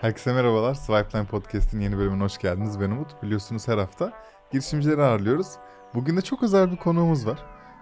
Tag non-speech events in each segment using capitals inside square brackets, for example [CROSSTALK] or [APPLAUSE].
Herkese merhabalar. Swipeline Podcast'in yeni bölümüne hoş geldiniz. Ben Umut. Biliyorsunuz her hafta girişimcileri ağırlıyoruz. Bugün de çok özel bir konuğumuz var.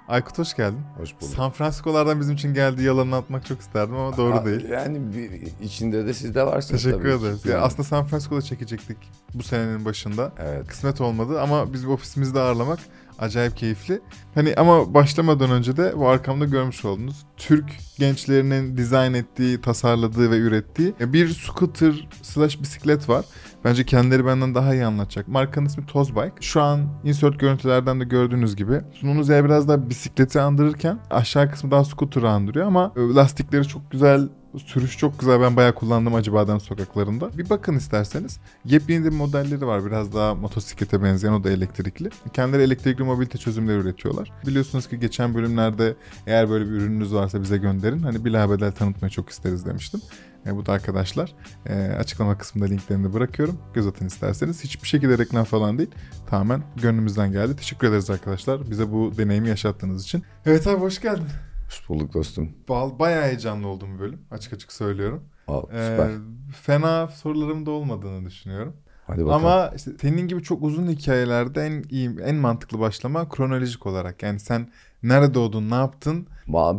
Aykut hoş geldin. Hoş bulduk. San Francisco'lardan bizim için geldiği yalanını atmak çok isterdim ama doğru Aa, değil. Yani bir, içinde de siz de varsınız Teşekkür tabii ederiz. Ya aslında San Francisco'da çekecektik bu senenin başında. Evet. Kısmet olmadı ama bizim ofisimizde ağırlamak acayip keyifli. Hani ama başlamadan önce de bu arkamda görmüş olduğunuz Türk gençlerinin dizayn ettiği, tasarladığı ve ürettiği bir scooter slash bisiklet var. Bence kendileri benden daha iyi anlatacak. Markanın ismi Tozbike. Şu an insert görüntülerden de gördüğünüz gibi sunumuz yer biraz daha bisikleti andırırken aşağı kısmı daha scooter'ı andırıyor ama e, lastikleri çok güzel, sürüş çok güzel. Ben bayağı kullandım Acıbadem sokaklarında. Bir bakın isterseniz. Yepyeni de modelleri var. Biraz daha motosiklete benzeyen o da elektrikli. Kendileri elektrikli mobilite çözümleri üretiyorlar. Biliyorsunuz ki geçen bölümlerde eğer böyle bir ürününüz varsa bize gönderin. Hani bilabedel tanıtmayı çok isteriz demiştim. E, bu da arkadaşlar. E, açıklama kısmında linklerini bırakıyorum. Göz atın isterseniz. Hiçbir şekilde reklam falan değil. Tamamen gönlümüzden geldi. Teşekkür ederiz arkadaşlar. Bize bu deneyimi yaşattığınız için. Evet abi hoş geldin. Hoş bulduk dostum. Ba- Bayağı heyecanlı oldum bu bölüm. Açık açık söylüyorum. Aa, Ee, süper. fena sorularım da olmadığını düşünüyorum. Hadi bakalım. Ama işte senin gibi çok uzun hikayelerde en iyi, en mantıklı başlama kronolojik olarak. Yani sen nerede doğdun, ne yaptın?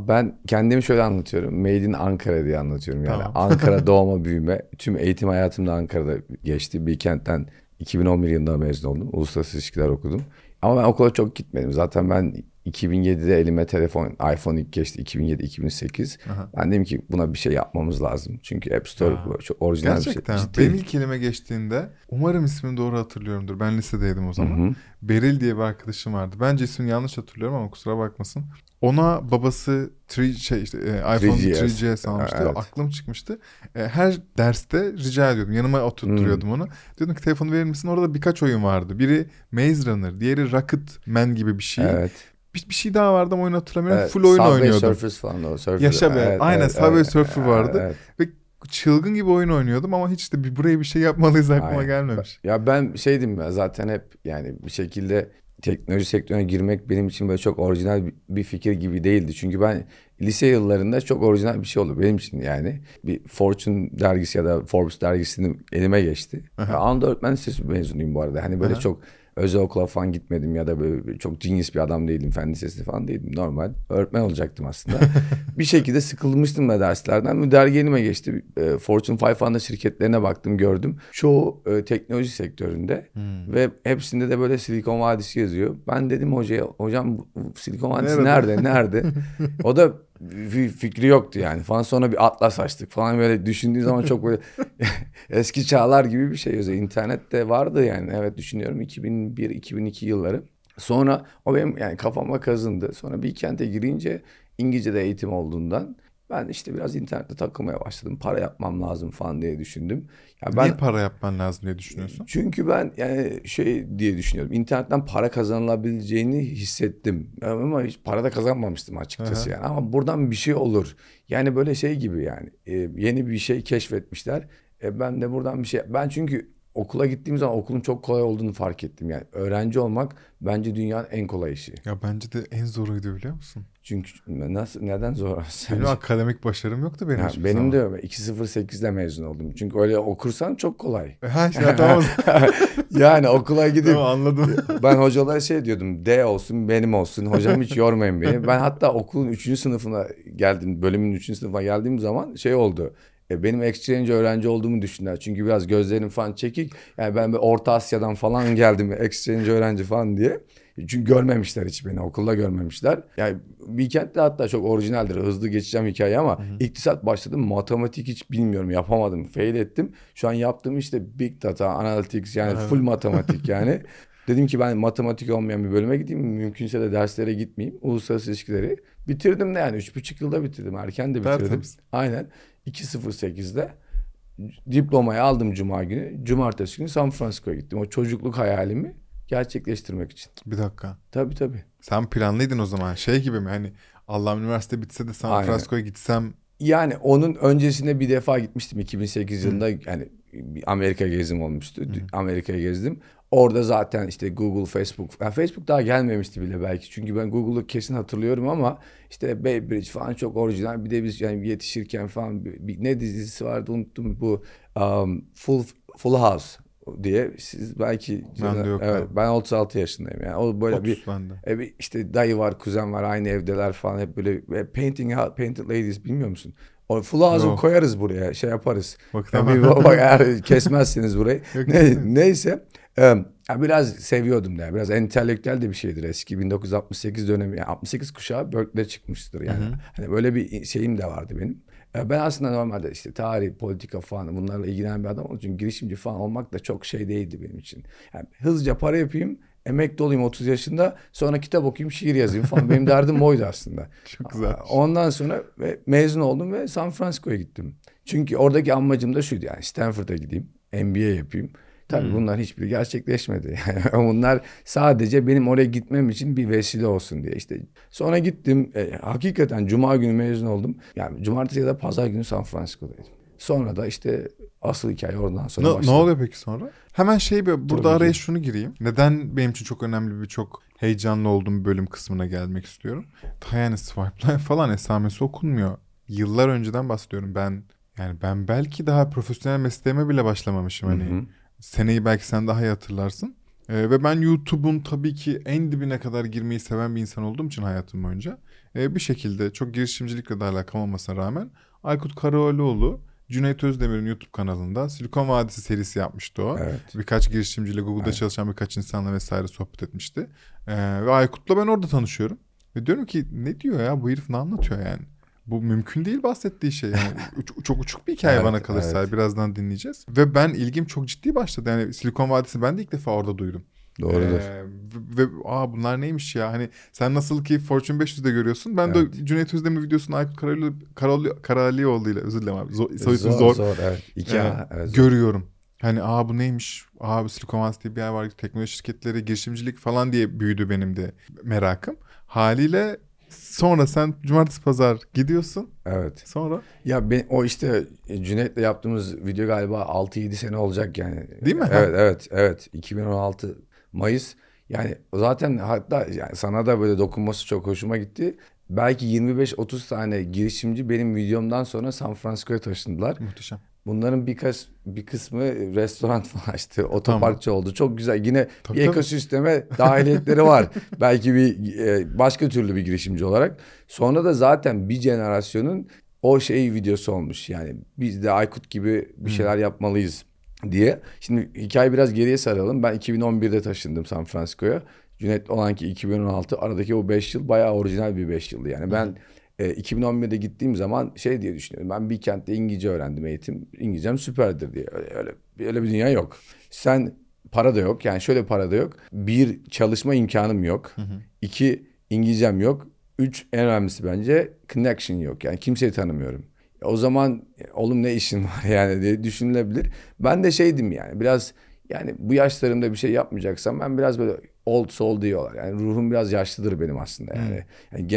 Ben kendimi şöyle anlatıyorum. Made in Ankara diye anlatıyorum. Yani Tamam. Ankara [LAUGHS] doğma büyüme. Tüm eğitim hayatım da Ankara'da geçti. Bilkent'ten 2011 yılında mezun oldum. Uluslararası ilişkiler okudum. Ama ben okula çok gitmedim. Zaten ben 2007'de elime telefon, iPhone ilk geçti 2007-2008. Aha. Ben dedim ki buna bir şey yapmamız lazım. Çünkü App Store Ha. bu çok orijinal Gerçekten. bir şey. Ciddi. Benim ilk elime geçtiğinde umarım ismini doğru hatırlıyorumdur. Ben lisedeydim o zaman. Hı hı. Beril diye bir arkadaşım vardı. Bence ismini yanlış hatırlıyorum ama kusura bakmasın. Ona babası 3, şey işte, e, iPhone 3GS. 3GS almıştı. Evet. Aklım çıkmıştı. E, her derste rica ediyordum. Yanıma oturtturuyordum Hmm. onu. Diyordum ki telefonu verir misin? Orada birkaç oyun vardı. Biri Maze Runner, diğeri Rocket Man gibi bir şey. Evet. Bir, bir şey daha vardı ama oyunu hatırlamıyorum. Evet, Full oyun Subway oynuyordum. Surfers falan o. Surfer. Yaşa be. Aynen, Subway Surfer vardı. evet. Çılgın gibi oyun oynuyordum ama hiç de bir, buraya bir şey yapmalıyız aklıma Aynen. gelmemiş. Ya ben şeydim ya zaten hep yani bir şekilde teknoloji sektörüne girmek benim için böyle çok orijinal bir- fikir gibi değildi. Çünkü ben lise yıllarında çok orijinal bir şey oldu benim için yani. Bir Fortune dergisi ya da Forbes dergisini elime geçti. Aha. Ya Öğretmen Lisesi mezunuyum bu arada. Hani böyle Aha. çok özel okula falan gitmedim ya da böyle çok genius bir adam değildim. Fen lisesi falan değildim. Normal öğretmen olacaktım aslında. [LAUGHS] bir şekilde sıkılmıştım da derslerden. Elime geçti. E, Fortune 500 şirketlerine baktım gördüm. Çoğu e, teknoloji sektöründe Hmm. ve hepsinde de böyle Silikon Vadisi yazıyor. Ben dedim hocaya hocam Silikon Vadisi Nerede? nerede? Nerede? [LAUGHS] o da bir fikri yoktu yani falan. Sonra bir atlas açtık falan böyle düşündüğü zaman çok böyle [LAUGHS] eski çağlar gibi bir şey yazıyor. İnternette vardı yani evet düşünüyorum 2001-2002 yılları. Sonra o benim yani kafama kazındı. Sonra bir kente girince İngilizce'de eğitim olduğundan ben işte biraz internette takılmaya başladım. Para yapmam lazım falan diye düşündüm. Ya ben Niye para yapman lazım diye düşünüyorsun? çünkü ben yani şey diye düşünüyorum. İnternetten para kazanılabileceğini hissettim. Ama hiç para da kazanmamıştım açıkçası Aha. yani. Ama buradan bir şey olur. Yani böyle şey gibi yani. E, yeni bir şey keşfetmişler. E, ben de buradan bir şey... Ben çünkü okula gittiğim zaman okulun çok kolay olduğunu fark ettim. Yani öğrenci olmak bence dünyanın en kolay işi. Ya bence de en zoruydu biliyor musun? Çünkü nasıl neden zor? Benim akademik başarım yoktu benim hiçbir benim zaman. de öyle. 2.08'de mezun oldum. Çünkü öyle okursan çok kolay. Ha işte tamam. [LAUGHS] yani okula gidip tamam anladım. [LAUGHS] ben hocalara şey diyordum D olsun benim olsun hocam hiç yormayın beni. Ben hatta okulun 3. sınıfına geldim bölümün 3. sınıfına geldiğim zaman şey oldu. E, benim exchange öğrenci olduğumu düşündüler. Çünkü biraz gözlerim falan çekik. Yani ben bir Orta Asya'dan falan geldim exchange öğrenci falan diye. Çünkü görmemişler hiç beni okulda görmemişler. Yani Weekend'de hatta çok orijinaldir. Hızlı geçeceğim hikaye ama iktisat başladım. Matematik hiç bilmiyorum yapamadım. Fail ettim. Şu an yaptığım işte big data, analytics yani Evet. full [LAUGHS] matematik yani. Dedim ki ben matematik olmayan bir bölüme gideyim. Mümkünse de derslere gitmeyeyim. Uluslararası ilişkileri. Bitirdim de yani. Üç buçuk yılda bitirdim. Erken de bitirdim. Tertemiz. Aynen. 2.08'de diplomayı aldım cuma günü. Cumartesi günü San Francisco'ya gittim. O çocukluk hayalimi gerçekleştirmek için. Bir dakika. Tabii tabii. Sen planlıydın o zaman. Şey gibi mi hani Allah'ım üniversite bitse de San. Francisco'ya gitsem Yani onun öncesinde bir defa gitmiştim 2008 yılında. Yani bir Amerika gezim olmuştu. Amerika'yı gezdim. Orada zaten işte Google, Facebook, yani Facebook daha gelmemişti bile belki. Çünkü ben Google'ı kesin hatırlıyorum ama işte Baybridge falan çok orijinal. Bir de biz yani yetişirken falan bir, bir- ne dizisi vardı unuttum bu um, Full Full House diye siz belki Ben de yok evet abi. ben 36 yaşındayım yani o böyle 30 bir bende. e bir işte dayı var, kuzen var, aynı evdeler falan hep böyle ve painting painted ladies bilmiyor musun? O full Yok. koyarız buraya, şey yaparız. Bak Ya tamam. bir bak [LAUGHS] eğer kesmezsiniz burayı. Yok, ne, neyse. e, biraz seviyordum da. Biraz entelektüel de bir şeydir eski 1968 dönemi. Yani 68 kuşağı Berkeley'de çıkmıştır yani. Hani böyle bir şeyim de vardı benim. Ben aslında normalde işte tarih, politika falan bunlarla ilgilenen bir adam olduğum için girişimci falan olmak da çok şey değildi benim için. Yani hızlıca para yapayım, emekli olayım 30 yaşında, sonra kitap okuyayım, şiir yazayım falan. Benim derdim [LAUGHS] oydu aslında. Çok güzel. Ondan sonra mezun oldum ve San Francisco'ya gittim. Çünkü oradaki amacım da şuydu yani Stanford'a gideyim, MBA yapayım. Tabii bunlar hiçbiri gerçekleşmedi. [LAUGHS] Yani bunlar sadece benim oraya gitmem için bir vesile olsun diye. İşte sonra gittim. E, hakikaten cuma günü mezun oldum. Yani cumartesi ya da pazar günü San Francisco'daydım. Sonra da işte asıl hikaye oradan sonra Ne, ne başladı. oluyor peki sonra? Hemen şey bir burada Tabii araya ki. şunu gireyim. Neden benim için çok önemli bir çok heyecanlı olduğum bölüm kısmına gelmek istiyorum. Ta yani Swipeline [LAUGHS] falan esamesi okunmuyor. Yıllar önceden bahsediyorum ben. Yani ben belki daha profesyonel mesleğime bile başlamamışım. Hani Hı hı. Seneyi belki sen daha iyi hatırlarsın. Ee, ve ben YouTube'un tabii ki en dibine kadar girmeyi seven bir insan olduğum için hayatım boyunca e, bir şekilde çok girişimcilikle de alakam olmasına rağmen Aykut Karaoğluoğlu Cüneyt Özdemir'in YouTube kanalında Silikon Vadisi serisi yapmıştı o. Evet. Birkaç girişimciyle Google'da Evet. çalışan birkaç insanla vesaire sohbet etmişti. Ee, ve Aykut'la ben orada tanışıyorum. Ve diyorum ki ne diyor ya bu herif ne anlatıyor yani? Bu mümkün değil bahsettiği şey yani. [LAUGHS] Çok uçuk bir hikaye Evet, bana kalırsa evet. birazdan dinleyeceğiz. Ve ben ilgim çok ciddi başladı. Yani Silikon Vadisi ben de ilk defa orada duydum. Doğrudur. Ee, ve, ve aa bunlar neymiş ya? Hani sen nasıl ki Fortune 500'de görüyorsun. Ben de Evet. Cüneyt Özdemir videosunu Aykut Karali, Karali, Karalioğlu ile özür dilerim abi. Zor, zor, zor. zor, evet. İki Ee, A, evet, zor. görüyorum. Hani aa bu neymiş? Aa bu Silikon Vadisi diye bir yer var. Teknoloji şirketleri, girişimcilik falan diye büyüdü benim de merakım. Haliyle sonra sen cumartesi pazar gidiyorsun. evet. Sonra Ya ben o işte e, Cüneyt'le yaptığımız video galiba 6-7 sene olacak yani. Değil mi? Evet evet evet 2016 Mayıs. Yani zaten hatta yani sana da böyle dokunması çok hoşuma gitti. Belki 25-30 tane girişimci benim videomdan sonra San Francisco'ya taşındılar. muhteşem. Bunların birkaç bir kısmı restoran [LAUGHS] falan açtı. Otoparkçı oldu. Çok güzel. Yine Tabii, bir tabii. ekosisteme dahiliyetleri var. [LAUGHS] Belki bir e, başka türlü bir girişimci olarak. Sonra da zaten bir jenerasyonun o şey videosu olmuş. Yani biz de Aykut gibi bir şeyler yapmalıyız diye. Şimdi hikaye biraz geriye saralım. Ben 2011'de taşındım San Francisco'ya. Cüneyt olan ki 2016. Aradaki o 5 yıl bayağı orijinal bir 5 yıldı. Yani ben e, 2011'de gittiğim zaman şey diye düşünüyorum. Ben bir kentte İngilizce öğrendim eğitim. İngilizcem süperdir diye. Öyle, öyle, öyle bir dünya yok. Sen para da yok. Yani şöyle para da yok. Bir çalışma imkanım yok. İki İngilizcem yok. Üç en önemlisi bence connection yok. Yani kimseyi tanımıyorum. E, O zaman e, oğlum ne işin [LAUGHS] var yani diye düşünülebilir. Ben de şeydim yani biraz yani bu yaşlarımda bir şey yapmayacaksam ben biraz böyle old soul diyorlar. Yani ruhum biraz yaşlıdır benim aslında yani. yani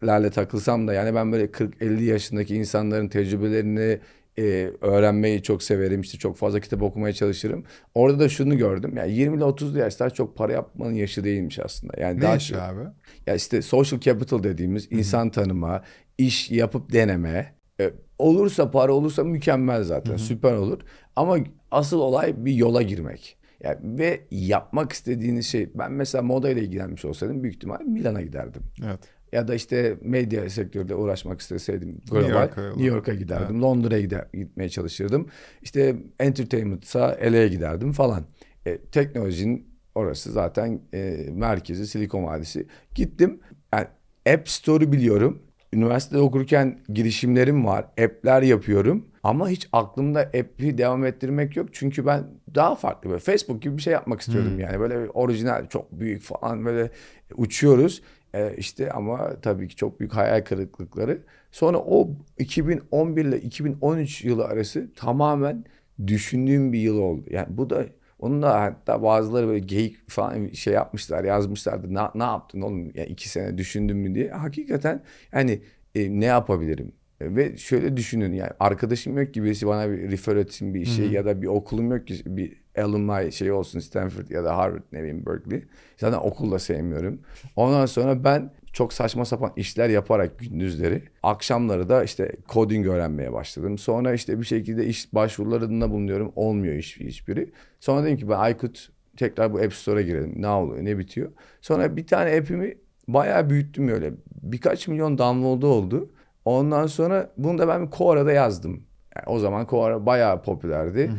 gençlerle takılsam da yani ben böyle 40-50 yaşındaki insanların tecrübelerini e, öğrenmeyi çok severim. İşte çok fazla kitap okumaya çalışırım. Orada da şunu gördüm. Yani 20 ile 30'lu yaşlar çok para yapmanın yaşı değilmiş aslında. Yani Ne daha çok- abi? ya işte social capital dediğimiz insan tanıma, iş yapıp deneme. E, olursa para olursa mükemmel zaten süper olur. Ama asıl olay bir yola girmek. Yani ve yapmak istediğiniz şey ben mesela moda ile ilgilenmiş olsaydım büyük ihtimal Milan'a giderdim. Evet. Ya da işte medya sektöründe uğraşmak isteseydim New global York'a yola. New York'a giderdim. Londra'ya gider, gitmeye çalışırdım. İşte entertainment'sa LA'ya giderdim falan. E, teknolojinin orası zaten e, merkezi Silikon Vadisi. Gittim. Yani App Store'u biliyorum. Üniversitede okurken girişimlerim var. App'ler yapıyorum. Ama hiç aklımda app'i devam ettirmek yok. Çünkü ben daha farklı böyle Facebook gibi bir şey yapmak istiyordum yani. Böyle orijinal, çok büyük falan böyle uçuyoruz. E, işte ama tabii ki çok büyük hayal kırıklıkları. Sonra o 2011 ile 2013 yılı arası tamamen düşündüğüm bir yıl oldu. Yani bu da onun da hatta bazıları böyle geyik falan şey yapmışlar, yazmışlardı. Ne, ne yaptın oğlum? Yani iki sene düşündün mü diye. Hakikaten yani e, ne yapabilirim? E, Ve şöyle düşünün yani arkadaşım yok ki birisi bana bir refer etsin bir şey ya da bir okulum yok ki bir alumni şey olsun Stanford ya da Harvard ne bileyim Berkeley. Zaten okul da sevmiyorum. Ondan sonra ben çok saçma sapan işler yaparak gündüzleri akşamları da işte coding öğrenmeye başladım. Sonra işte bir şekilde iş başvurularında bulunuyorum. Olmuyor hiç, hiçbiri. Sonra dedim ki ben Aykut tekrar bu App Store'a girelim. Ne oluyor ne bitiyor. Sonra bir tane app'imi bayağı büyüttüm öyle. Birkaç milyon download'u oldu. Ondan sonra bunu da ben Quora'da yazdım. Yani o zaman Quora bayağı popülerdi.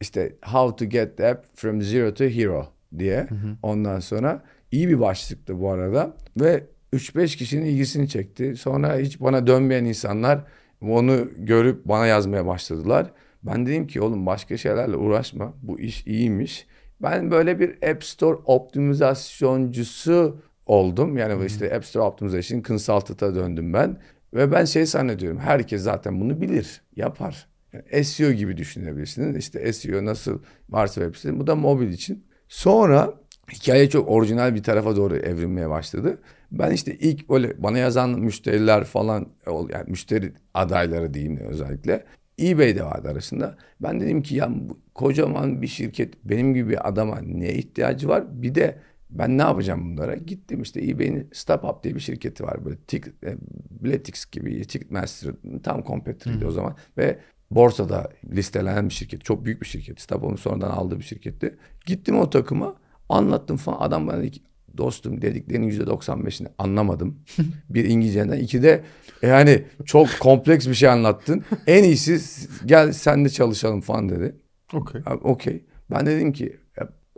İşte How to get the app from zero to hero diye. Ondan sonra iyi bir başlıktı bu arada. Ve 3-5 kişinin ilgisini çekti. Sonra hiç bana dönmeyen insanlar onu görüp bana yazmaya başladılar. Ben dedim ki oğlum başka şeylerle uğraşma. Bu iş iyiymiş. Ben böyle bir App Store optimizasyoncusu oldum. Yani bu işte App Store Optimization Consultant'a döndüm ben. Ve ben şey zannediyorum. Herkes zaten bunu bilir, yapar. SEO gibi düşünebilirsiniz. İşte SEO nasıl varsa web sitesi. Bu da mobil için. Sonra hikaye çok orijinal bir tarafa doğru evrilmeye başladı. Ben işte ilk böyle bana yazan müşteriler falan yani müşteri adayları diyeyim özellikle eBay'de vardı arasında. Ben dedim ki ya bu kocaman bir şirket benim gibi bir adama ne ihtiyacı var? Bir de ben ne yapacağım bunlara? Gittim işte eBay'in StubHub diye bir şirketi var. Böyle tik, e, Biletix gibi, Ticketmaster'ın tam competitor'ıydı o zaman. Ve borsada listelenen bir şirket. Çok büyük bir şirket. StubHub'un sonradan aldığı bir şirketti. Gittim o takıma anlattım falan. Adam bana dedi ki dostum dediklerinin yüzde 95'ini anlamadım. [LAUGHS] bir İngilizceden. iki de yani çok kompleks bir şey anlattın. En iyisi gel sen de çalışalım falan dedi. Okey. Okey. Ben dedim ki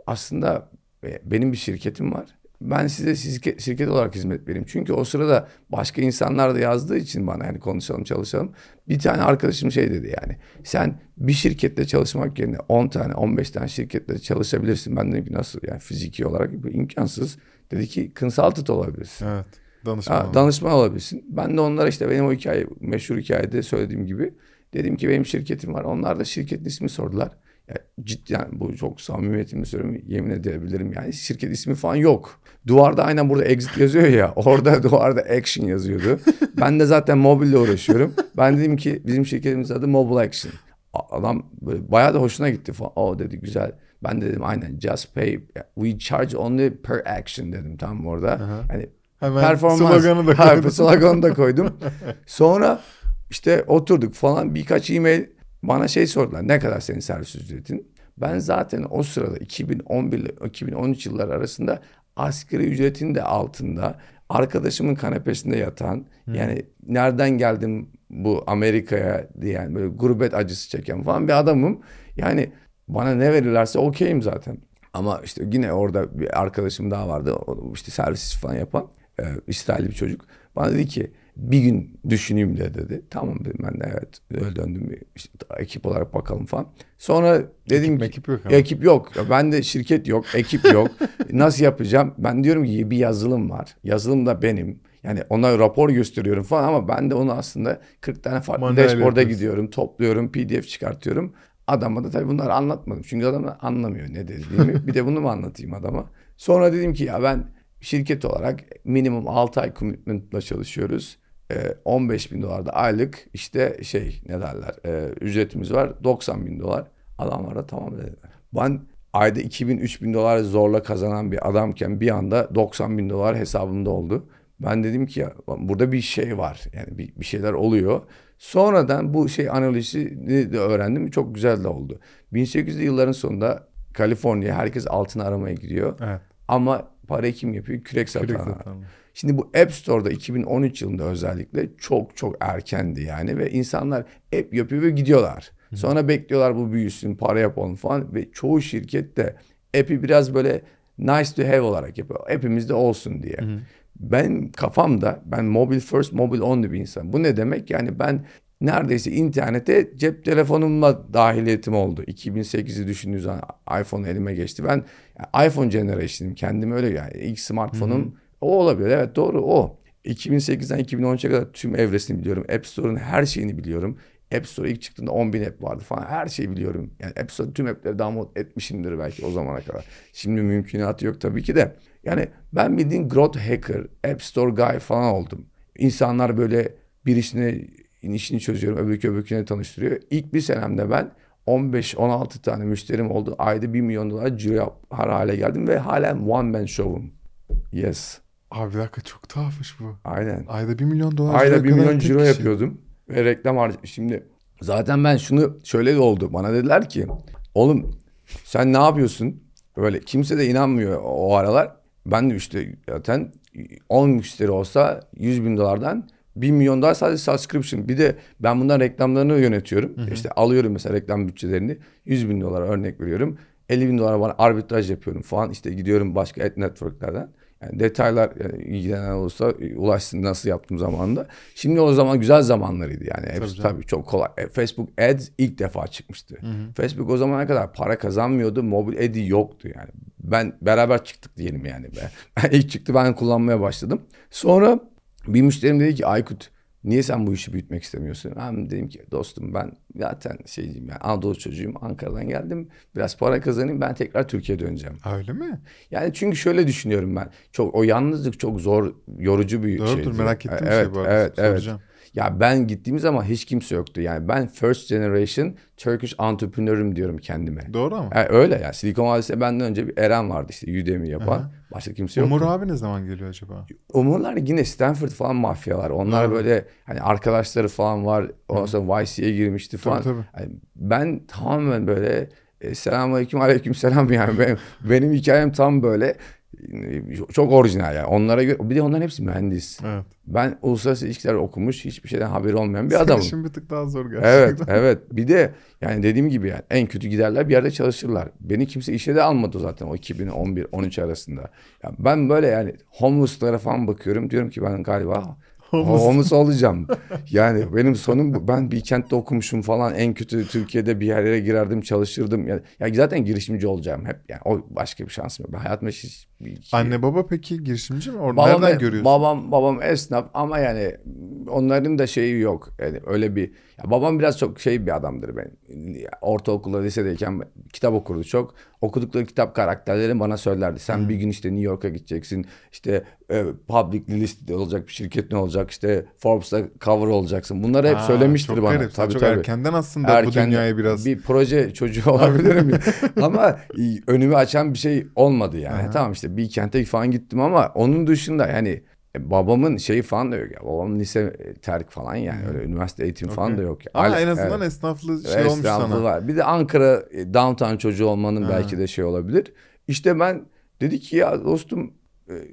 aslında e, benim bir şirketim var. Ben size şirket, şirket olarak hizmet vereyim. Çünkü o sırada başka insanlar da yazdığı için bana yani konuşalım çalışalım. Bir tane arkadaşım şey dedi yani. Sen bir şirkette çalışmak yerine 10 tane 15 tane şirkette çalışabilirsin. Ben dedim ki nasıl yani fiziki olarak bu imkansız. Dedi ki consultant olabilirsin. Evet. Danışman. Ha, danışman olabilirsin. Ben de onlara işte benim o hikaye meşhur hikayede söylediğim gibi dedim ki benim şirketim var. Onlar da şirketin ismi sordular. Ya ciddi yani bu çok samimiyetimle söylüyorum yemin edebilirim yani şirket ismi falan yok. Duvarda aynen burada exit yazıyor ya [LAUGHS] orada duvarda action yazıyordu. ben de zaten mobille uğraşıyorum. Ben dedim ki bizim şirketimizin adı Mobile Action. Adam böyle bayağı da hoşuna gitti falan. O dedi güzel. Ben de dedim aynen just pay we charge only per action dedim tam orada. Aha. Hani Hemen performans. sloganı da [LAUGHS] Ha, koydum. sloganı da koydum. [LAUGHS] Sonra işte oturduk falan birkaç e-mail bana şey sordular. Ne kadar senin servis ücretin? Ben zaten o sırada 2011 ile 2013 yılları arasında asgari ücretin de altında arkadaşımın kanepesinde yatan yani nereden geldim bu Amerika'ya diyen böyle gurbet acısı çeken falan bir adamım. Yani bana ne verirlerse okeyim zaten. Ama işte yine orada bir arkadaşım daha vardı. İşte servis falan yapan. E, İsrailli bir çocuk. Bana dedi ki bir gün düşüneyim de dedi. Tamam dedim ben de evet. Öyle döndüm. İşte ekip olarak bakalım falan. Sonra dedim Ekip ki mekip yok ama. ekip yok. Ya Ben de şirket yok. Ekip yok. [LAUGHS] Nasıl yapacağım? Ben diyorum ki bir yazılım var. Yazılım da benim. Yani ona rapor gösteriyorum falan ama ben de onu aslında 40 tane farklı Manuel dashboard'a gidiyorum, topluyorum, PDF çıkartıyorum. Adama da tabii bunları anlatmadım. Çünkü adam da anlamıyor ne dediğimi. [LAUGHS] bir de bunu mu anlatayım adama? Sonra dedim ki ya ben şirket olarak minimum 6 ay commitment'la çalışıyoruz. Ee, 15 bin dolar da aylık işte şey ne derler e, ücretimiz var 90 bin dolar. Adamlar da tamam dediler. Ben ayda 2000-3000 dolar zorla kazanan bir adamken bir anda 90 bin dolar hesabımda oldu. Ben dedim ki ya burada bir şey var yani bir, bir şeyler oluyor. Sonradan bu şey analizini de öğrendim çok güzel de oldu. 1800'lü yılların sonunda Kaliforniya herkes altın aramaya gidiyor. Evet. Ama parayı kim yapıyor? Kürek satan. Kürek satanlar. Şimdi bu App Store'da 2013 yılında özellikle çok çok erkendi yani ve insanlar app yapıyor ve gidiyorlar. Sonra bekliyorlar bu büyüsün, para yapalım falan ve çoğu şirket de app'i biraz böyle nice to have olarak yapıyor. App'imizde olsun diye. Ben kafamda ben mobile first, mobile only bir insan. Bu ne demek? Yani ben neredeyse internete cep telefonumla dahiliyetim oldu. 2008'i düşündüğünüz zaman iPhone elime geçti. Ben yani iPhone generation'ım. Kendim öyle yani. ilk smartphone'um o olabilir. Evet doğru o. 2008'den 2013'e kadar tüm evresini biliyorum. App Store'un her şeyini biliyorum. App Store ilk çıktığında 10 bin app vardı falan. Her şeyi biliyorum. Yani App Store tüm app'leri download etmişimdir belki o zamana kadar. Şimdi mümkünatı yok tabii ki de. Yani ben bildiğin growth hacker, App Store guy falan oldum. İnsanlar böyle birisine işini çözüyorum. Öbürkü öbürküne tanıştırıyor. İlk bir senemde ben 15-16 tane müşterim oldu. Ayda 1 milyon dolar ciro yapar hale geldim ve halen one man show'um. Yes. Abi bir dakika çok tuhafmış bu. Aynen. Ayda 1 milyon dolar. Ayda ciroya 1 kadar milyon ciro kişi. yapıyordum. Ve reklam harcı. Şimdi zaten ben şunu şöyle de oldu. Bana dediler ki oğlum sen ne yapıyorsun? Böyle kimse de inanmıyor o aralar. Ben de işte zaten 10 müşteri olsa 100 bin dolardan 1 milyon dolar sadece subscription. Bir de ben bundan reklamlarını yönetiyorum. İşte alıyorum mesela reklam bütçelerini. 100 bin dolar örnek veriyorum. 50 bin dolar bana arbitraj yapıyorum falan. İşte gidiyorum başka ad networklerden. Yani detaylar yani ilgilenen olursa e, ulaşsın nasıl yaptığım zamanında. Şimdi o zaman güzel zamanlarıydı yani. Hepsi canım. tabii çok kolay. E, Facebook Ads ilk defa çıkmıştı. Facebook o zamana kadar para kazanmıyordu. Mobil Ad'i yoktu yani. Ben beraber çıktık diyelim yani. [LAUGHS] Ben, ilk çıktı ben kullanmaya başladım. Sonra bir müşterim dedi ki Aykut niye sen bu işi büyütmek istemiyorsun? Ben dedim ki dostum ben zaten şeyciyim yani Anadolu çocuğuyum. Ankara'dan geldim. Biraz para kazanayım ben tekrar Türkiye'ye döneceğim. Öyle mi? Yani çünkü şöyle düşünüyorum ben. Çok o yalnızlık çok zor, yorucu bir Doğrudur şeydi. merak ettiğim evet, şey bu arada. Evet, evet. Ya ben gittiğim zaman hiç kimse yoktu. Yani ben first generation Turkish entrepreneur'üm diyorum kendime. Doğru ama. Yani öyle ya. Silikon Vadisi'nde benden önce bir Eren vardı işte Udemy yapan. Başka kimse yoktu. Umur abi ne zaman geliyor acaba? Umurlar yine Stanford falan mafyalar. Onlar Doğru. böyle hani arkadaşları falan var. Ondan sonra YC'ye girmişti falan. Tabii, Yani ben tamamen böyle e, selamünaleyküm aleyküm selam yani benim, benim hikayem tam böyle e, çok orijinal yani. Onlara göre bir de onların hepsi mühendis. Evet. Ben uluslararası ilişkiler okumuş, hiçbir şeyden haberi olmayan bir adamım. Senin bir tık daha zor gerçekten. Evet, evet. Bir de yani dediğim gibi yani en kötü giderler bir yerde çalışırlar. Beni kimse işe de almadı zaten o 2011-13 arasında. Ya ben böyle yani homeless'lara falan bakıyorum. Diyorum ki ben galiba Homeless. homeless olacağım. Yani benim sonum bu. Ben bir kentte okumuşum falan. En kötü Türkiye'de bir yerlere girerdim, çalışırdım. Yani, ya zaten girişimci olacağım hep. Yani o başka bir şansım yok. Ben hayatımda hiç şey- Anne baba peki girişimci mi? Orada Babam, nereden görüyorsun? Babam babam esnaf ama yani onların da şeyi yok. Yani öyle bir ya babam biraz çok şey bir adamdır ben. Ortaokulda lisedeyken kitap okurdu çok. Okudukları kitap karakterleri bana söylerdi. Sen bir gün işte New York'a gideceksin. İşte e, public listede olacak bir şirket ne olacak? İşte Forbes'ta cover olacaksın. Bunları hep Aa, söylemiştir çok bana. garip. Tabii, çok tabii. erkenden aslında bu Erken- dünyaya biraz. bir proje çocuğu olabilirim [LAUGHS] ama önümü açan bir şey olmadı yani. Aha. Tamam işte bir kente falan gittim ama onun dışında yani e, babamın şeyi falan da yok ya. Babamın lise e, terk falan yani öyle üniversite eğitimi falan da yok. ya. Ama Hala- en azından evet. esnaflı şey olmuş sana. var. Bir de Ankara e, downtown çocuğu olmanın Ha. belki de şey olabilir. İşte ben dedi ki ya dostum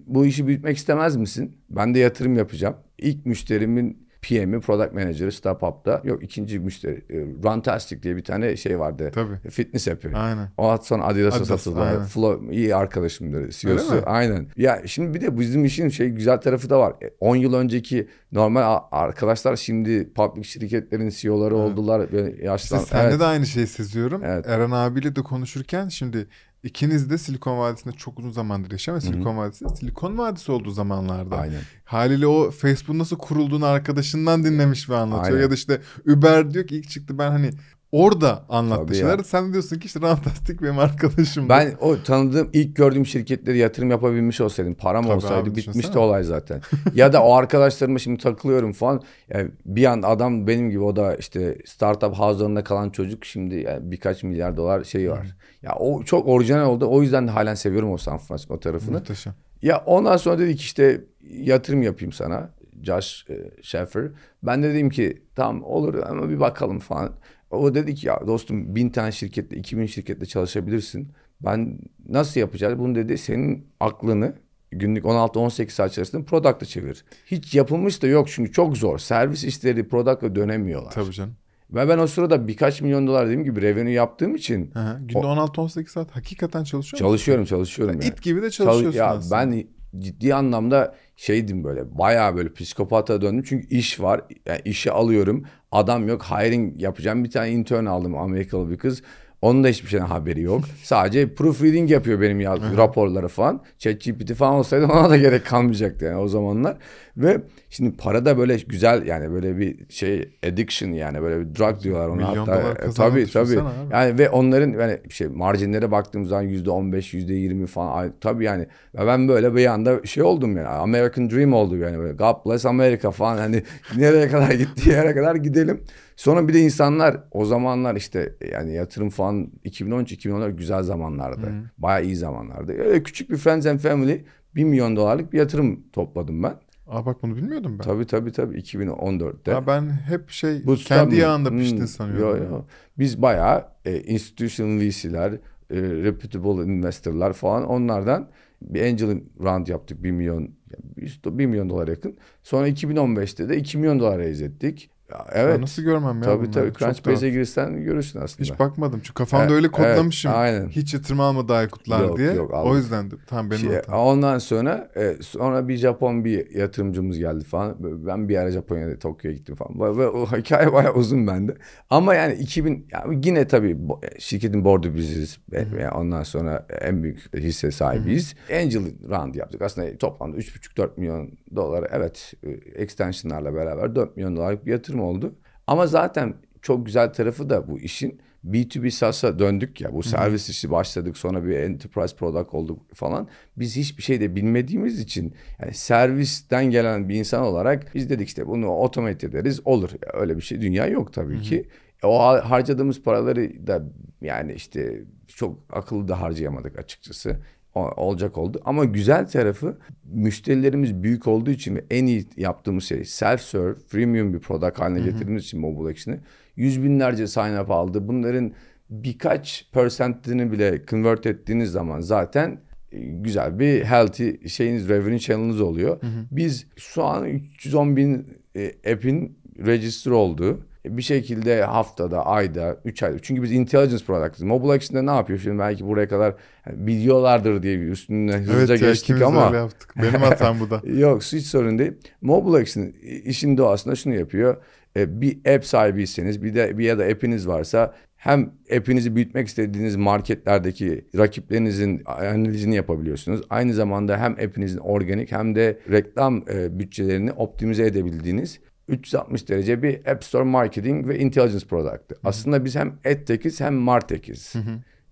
bu işi büyütmek istemez misin? Ben de yatırım yapacağım. İlk müşterimin PM'i, Product Manager'ı Startup'ta. Yok ikinci müşteri. e, Runtastic diye bir tane şey vardı. Tabii. Fitness app'i. Aynen. O sonra Adidas'a Adidas, satıldı. aynen. Flow iyi arkadaşımdır. CEO'su. mi? Aynen. Ya şimdi bir de bizim işin şey güzel tarafı da var. E, 10 yıl önceki normal arkadaşlar şimdi public şirketlerin CEO'ları oldular. Ve yaşlan. İşte sende Evet. de aynı şeyi seziyorum. Evet. Eren abiyle de konuşurken şimdi ikiniz de Silikon Vadisi'nde çok uzun zamandır yaşayan ve Silikon Vadisi Silikon Vadisi olduğu zamanlarda. Aynen. Haliyle o Facebook nasıl kurulduğunu arkadaşından dinlemiş ve anlatıyor. Aynen. Ya da işte Uber diyor ki ilk çıktı ben hani orada anlattı Tabii şeyler. ya. Sen diyorsun ki işte Rantastik benim arkadaşım. Ben o tanıdığım ilk gördüğüm şirketleri yatırım yapabilmiş olsaydım param Tabii olsaydı abi, bitmişti olay zaten. ya da o arkadaşlarıma şimdi takılıyorum falan. Yani bir an adam benim gibi o da işte startup havuzlarında kalan çocuk şimdi yani birkaç milyar dolar şeyi var. Ya o çok orijinal oldu. O yüzden de halen seviyorum o San Francisco tarafını. Muhteşem. Ya ondan sonra dedik işte yatırım yapayım sana. Josh e, Sheffer. Ben de dedim ki tamam olur ama bir bakalım falan. O dedi ki ya dostum bin tane şirkette, iki bin şirkette çalışabilirsin. Ben nasıl yapacağız? Bunu dedi senin aklını günlük 16-18 saat içerisinde product'a çevir. Hiç yapılmış da yok çünkü çok zor. Servis işleri product'a dönemiyorlar. Tabii canım. Ve ben o sırada birkaç milyon dolar dediğim gibi revenue yaptığım için Hı. Günde 16-18 saat hakikaten çalışıyor musun? çalışıyorum çalışıyorum. Yani. İt gibi de Çal- çalışıyorsun ya aslında. ben ciddi anlamda şeydim böyle bayağı böyle psikopata döndüm çünkü iş var yani işi alıyorum adam yok hiring yapacağım bir tane intern aldım Amerikalı bir kız onun da hiçbir şeyden haberi yok. [LAUGHS] Sadece proofreading yapıyor benim yazdığım raporları falan. ChatGPT falan olsaydı ona da gerek kalmayacaktı yani o zamanlar. Ve şimdi para da böyle güzel yani böyle bir şey addiction yani böyle bir drug diyorlar ona Milyon hatta. dolar E, tabii tabii. abi. Yani ve onların yani şey marjinlere baktığım zaman yüzde on beş, yüzde yirmi falan. Tabii yani ve ben böyle bir anda şey oldum yani. American Dream oldu yani böyle God bless America falan hani nereye kadar gittiği yere kadar gidelim. Sonra bir de insanlar o zamanlar işte yani yatırım falan 2013-2014 güzel zamanlardı. Baya iyi zamanlardı. Öyle küçük bir Friends and Family 1 milyon dolarlık bir yatırım topladım ben. Aa bak bunu bilmiyordum ben. Tabii tabii tabii 2014'te. Ya ben hep şey Bu kendi tabii- yağında Hmm, pişti sanıyorum. Yo, yo. Biz bayağı e, institutional VC'ler, e, reputable investorlar falan onlardan bir angel round yaptık 1 milyon, yani 1 milyon dolar yakın. Sonra 2015'te de 2 milyon dolar raise ettik. Ya, Evet. nasıl görmem ya tabii tabii. Crunchbase'e girsen görürsün aslında. Hiç bakmadım çünkü kafamda Evet, öyle kodlamışım. evet, aynen. Hiç yatırım almadı Aykutlar Yok, diye. yok, o yüzden de tamam benim Şey, hatam. ondan sonra e, sonra bir Japon bir yatırımcımız geldi falan. Ben bir ara Japonya'da Tokyo'ya gittim falan. Ve, o [LAUGHS] hikaye bayağı uzun bende. Ama yani 2000 yani yine tabii bo- şirketin board'u biziz. Ve ondan sonra en büyük hisse sahibiyiz. Angel round yaptık. Aslında toplamda 3,5-4 milyon dolar evet e, extensionlarla beraber 4 milyon dolarlık bir yatırım oldu. Ama zaten çok güzel tarafı da bu işin B2B SaaS'a döndük ya. Bu servis işi başladık sonra bir enterprise product olduk falan. Biz hiçbir şey de bilmediğimiz için yani servisten gelen bir insan olarak biz dedik işte bunu automate ederiz. Olur. Öyle bir şey dünya yok tabii ki. O har- harcadığımız paraları da yani işte çok akıllı da harcayamadık açıkçası. Olacak oldu. Ama güzel tarafı müşterilerimiz büyük olduğu için ve en iyi yaptığımız şey self-serve, freemium bir product haline getirdiğimiz için Mobile Action'ı yüz binlerce sign up aldı. Bunların birkaç percentini bile convert ettiğiniz zaman zaten e, güzel bir healthy şeyiniz, revenue channel'ınız oluyor. Biz şu an 310 bin e, app'in register olduğu bir şekilde haftada, ayda, 3 ayda. Çünkü biz intelligence product'ız. Mobile Action'da ne yapıyor? Şimdi belki buraya kadar biliyorlardır diye bir üstünden hızlıca evet geçtik ama. öyle yaptık. Benim hatam bu da. [LAUGHS] Yok hiç sorun değil. Mobile Action işin doğasında şunu yapıyor. E, Bir app sahibiyseniz bir de bir ya da app'iniz varsa hem app'inizi büyütmek istediğiniz marketlerdeki rakiplerinizin analizini yapabiliyorsunuz. Aynı zamanda hem app'inizin organik hem de reklam e, bütçelerini optimize edebildiğiniz 360 derece bir App Store marketing ve intelligence product'ı. Aslında biz hem AdTech'iz hem MarTech'iz.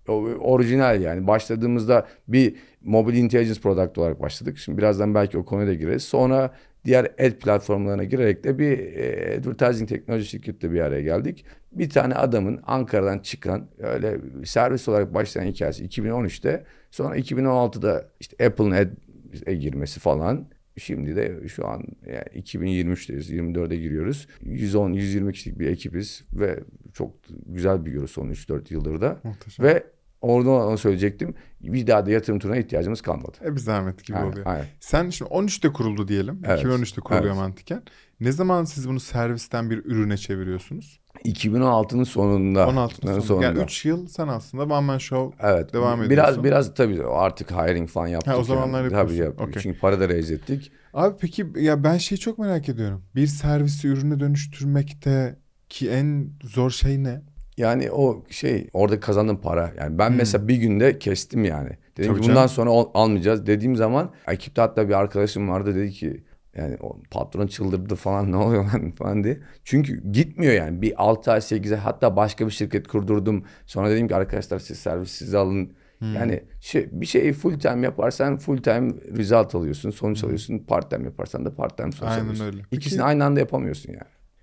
O, orijinal yani. Başladığımızda bir mobil intelligence product olarak başladık. Şimdi birazdan belki o konuya da gireriz. Sonra diğer ad platformlarına girerek de bir e, advertising teknoloji şirketiyle bir araya geldik. Bir tane adamın Ankara'dan çıkan öyle servis olarak başlayan hikayesi 2013'te. Sonra 2016'da işte Apple'ın ad'e girmesi falan. Şimdi de şu an yani 2023'teyiz. 24'e giriyoruz. 110-120 kişilik bir ekibiz ve çok güzel büyüyoruz son 3-4 yıldır da. Muhteşem. Ve oradan onu söyleyecektim. Bir daha da yatırım turuna ihtiyacımız kalmadı. E bir zahmet gibi Aynen, oluyor. aynen. Sen şimdi 13'te kuruldu diyelim. Evet, 2013'te kuruluyor evet. mantıken. Ne zaman siz bunu servisten bir ürüne çeviriyorsunuz? 2016'nın sonunda. 16'nın sonunda. Yani 3 yıl sen aslında One Man Show Evet. devam biraz, ediyorsun. Biraz tabii artık hiring falan yaptık. Ha, o zamanlar yani. Tabii yaptık. Okey. Çünkü para da raise ettik. Abi peki ya ben şeyi çok merak ediyorum. Bir servisi ürüne dönüştürmekte ki en zor şey ne? Yani o şey orada kazandığım para. Yani ben mesela bir günde kestim yani. Dedim Hmm. Tabii ki bundan canım. sonra almayacağız dediğim zaman ekipte hatta bir arkadaşım vardı dedi ki yani o patron çıldırdı falan [LAUGHS] ne oluyor lan falan diye. Çünkü gitmiyor yani. Bir 6 ay 8 ay hatta başka bir şirket kurdurdum. Sonra dedim ki arkadaşlar siz servis siz alın. Hmm. Yani şey, bir şeyi full time yaparsan full time result alıyorsun, sonuç alıyorsun. Part time yaparsan da part time sonuç Hmm. Aynen alıyorsun. öyle. İkisini Peki- aynı anda yapamıyorsun yani.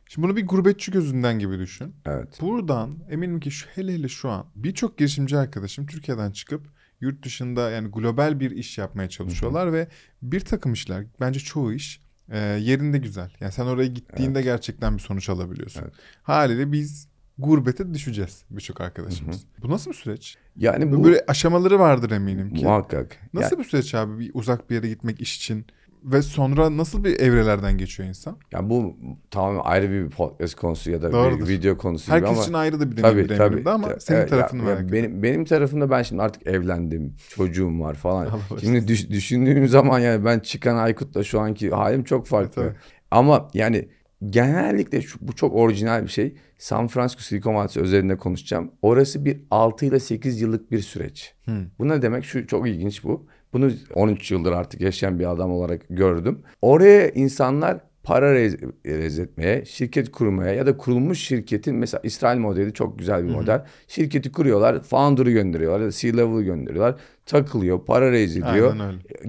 Şimdi bunu bir gurbetçi gözünden gibi düşün. Evet. Buradan eminim ki şu, hele hele şu an birçok girişimci arkadaşım Türkiye'den çıkıp yurt dışında yani global bir iş yapmaya çalışıyorlar ve bir takım işler bence çoğu iş e, yerinde güzel. Yani sen oraya gittiğinde gerçekten bir sonuç alabiliyorsun. Evet. Haliyle biz gurbete düşeceğiz birçok arkadaşımız. Bu nasıl bir süreç? Yani bu Böyle aşamaları vardır eminim ki. muhakkak. Nasıl bir süreç abi bir uzak bir yere gitmek iş için ve sonra nasıl bir evrelerden geçiyor insan? Ya bu tamamen ayrı bir podcast konusu ya da Doğrudur. bir video konusu Herkes gibi ama için ayrı da bir tabii deneyimdir tabii. eminim de ama Ya- senin ya- tarafını ya merak ediyorum. benim benim tarafımda ben şimdi artık evlendim, çocuğum var falan. [LAUGHS] Şimdi düş- düşündüğüm zaman yani ben çıkan Aykut'la şu anki halim çok farklı. tabii. Ama yani genellikle şu, bu çok orijinal bir şey. San Francisco Silikon Vadisi özelinde konuşacağım. Orası bir 6 ile 8 yıllık bir süreç. Hmm. Bu ne demek? Şu çok ilginç bu. Bunu 13 yıldır artık yaşayan bir adam olarak gördüm. Oraya insanlar para rez- rezletmeye, şirket kurmaya ya da kurulmuş şirketin mesela İsrail modeli çok güzel bir model. Şirketi kuruyorlar, founder'ı gönderiyorlar ya da C-level'ı gönderiyorlar. Takılıyor, para raise ediyor.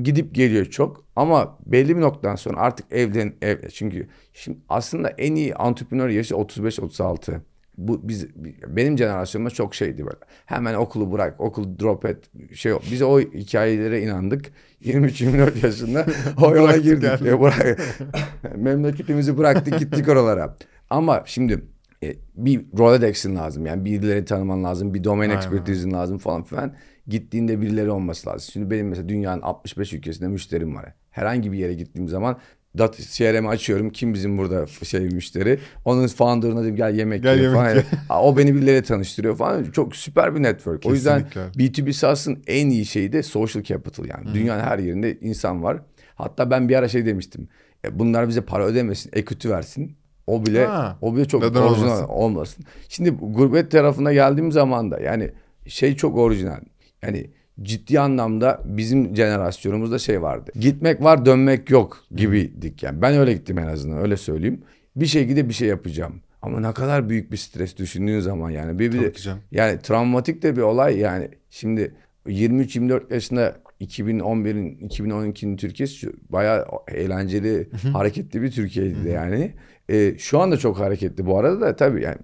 Gidip geliyor çok ama belli bir noktadan sonra artık evden ev çünkü şimdi aslında en iyi antrepreneur yaşı 35-36. Bu biz benim jenerasyonumda çok şeydi böyle. Hemen okulu bırak, okul drop et, şey. Biz o hikayelere inandık. 23-24 yaşında [LAUGHS] o yola girdik. yani. Ya bırak- [LAUGHS] Memleketimizi bıraktık gittik oralara. Ama şimdi e, bir Rolodex'in lazım. Yani birileri tanıman lazım. Bir domain Aynen. expertise'in lazım falan filan. Gittiğinde birileri olması lazım. Şimdi benim mesela dünyanın 65 ülkesinde müşterim var. Herhangi bir yere gittiğim zaman dat CRM'i açıyorum. Kim bizim burada şey müşteri? Onun founder'ına dedim gel yemek Gel yemek falan. ye. [LAUGHS] O beni birileriyle tanıştırıyor falan. Çok süper bir network. O yüzden Kesinlikle. B2B SaaS'ın en iyi şeyi de social capital yani. Dünyanın her yerinde insan var. Hatta ben bir ara şey demiştim. E, bunlar bize para ödemesin, equity versin. O bile Ha, o bile çok orijinal olmasın? olmasın. Şimdi gurbet tarafına geldiğim zaman da yani şey çok orijinal. Yani ciddi anlamda bizim jenerasyonumuzda şey vardı. Gitmek var dönmek yok gibiydik yani. Ben öyle gittim en azından öyle söyleyeyim. Bir şekilde bir şey yapacağım. Ama ne kadar büyük bir stres düşündüğün zaman yani. Bir, bir Tabii yani travmatik de bir olay yani. Şimdi 23-24 yaşında 2011'in 2012'nin Türkiye'si bayağı eğlenceli, hareketli bir Türkiye'ydi yani. Ee, şu anda çok hareketli bu arada da tabii yani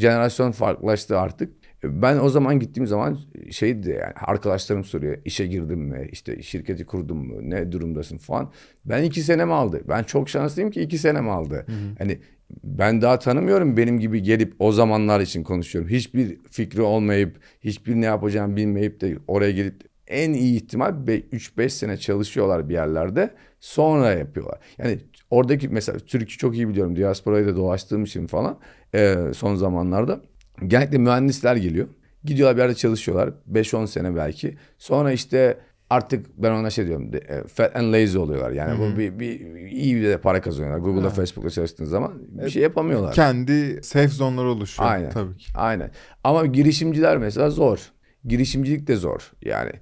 jenerasyon farklılaştı artık. Ben o zaman gittiğim zaman şeydi yani arkadaşlarım soruyor işe girdin mi işte şirketi kurdun mu ne durumdasın falan. Ben iki senem aldı. Ben çok şanslıyım ki iki senem aldı. Hani ben daha tanımıyorum benim gibi gelip o zamanlar için konuşuyorum. Hiçbir fikri olmayıp hiçbir ne yapacağımı bilmeyip de oraya gelip en iyi ihtimal 3-5 sene çalışıyorlar bir yerlerde sonra yapıyorlar. Yani oradaki mesela Türk'ü çok iyi biliyorum. Diasporayı da dolaştığım için falan e, son zamanlarda. Genellikle mühendisler geliyor. Gidiyorlar bir yerde çalışıyorlar. 5-10 sene belki. Sonra işte artık ben ona şey diyorum. e, Fat and lazy oluyorlar. Yani bu bir, bir iyi bir de para kazanıyorlar. Google'da, Facebook'ta çalıştığın zaman bir şey yapamıyorlar. Kendi safe zone'ları oluşuyor. Aynen. Tabii ki. Aynen. Ama girişimciler mesela zor. Girişimcilik de zor. Yani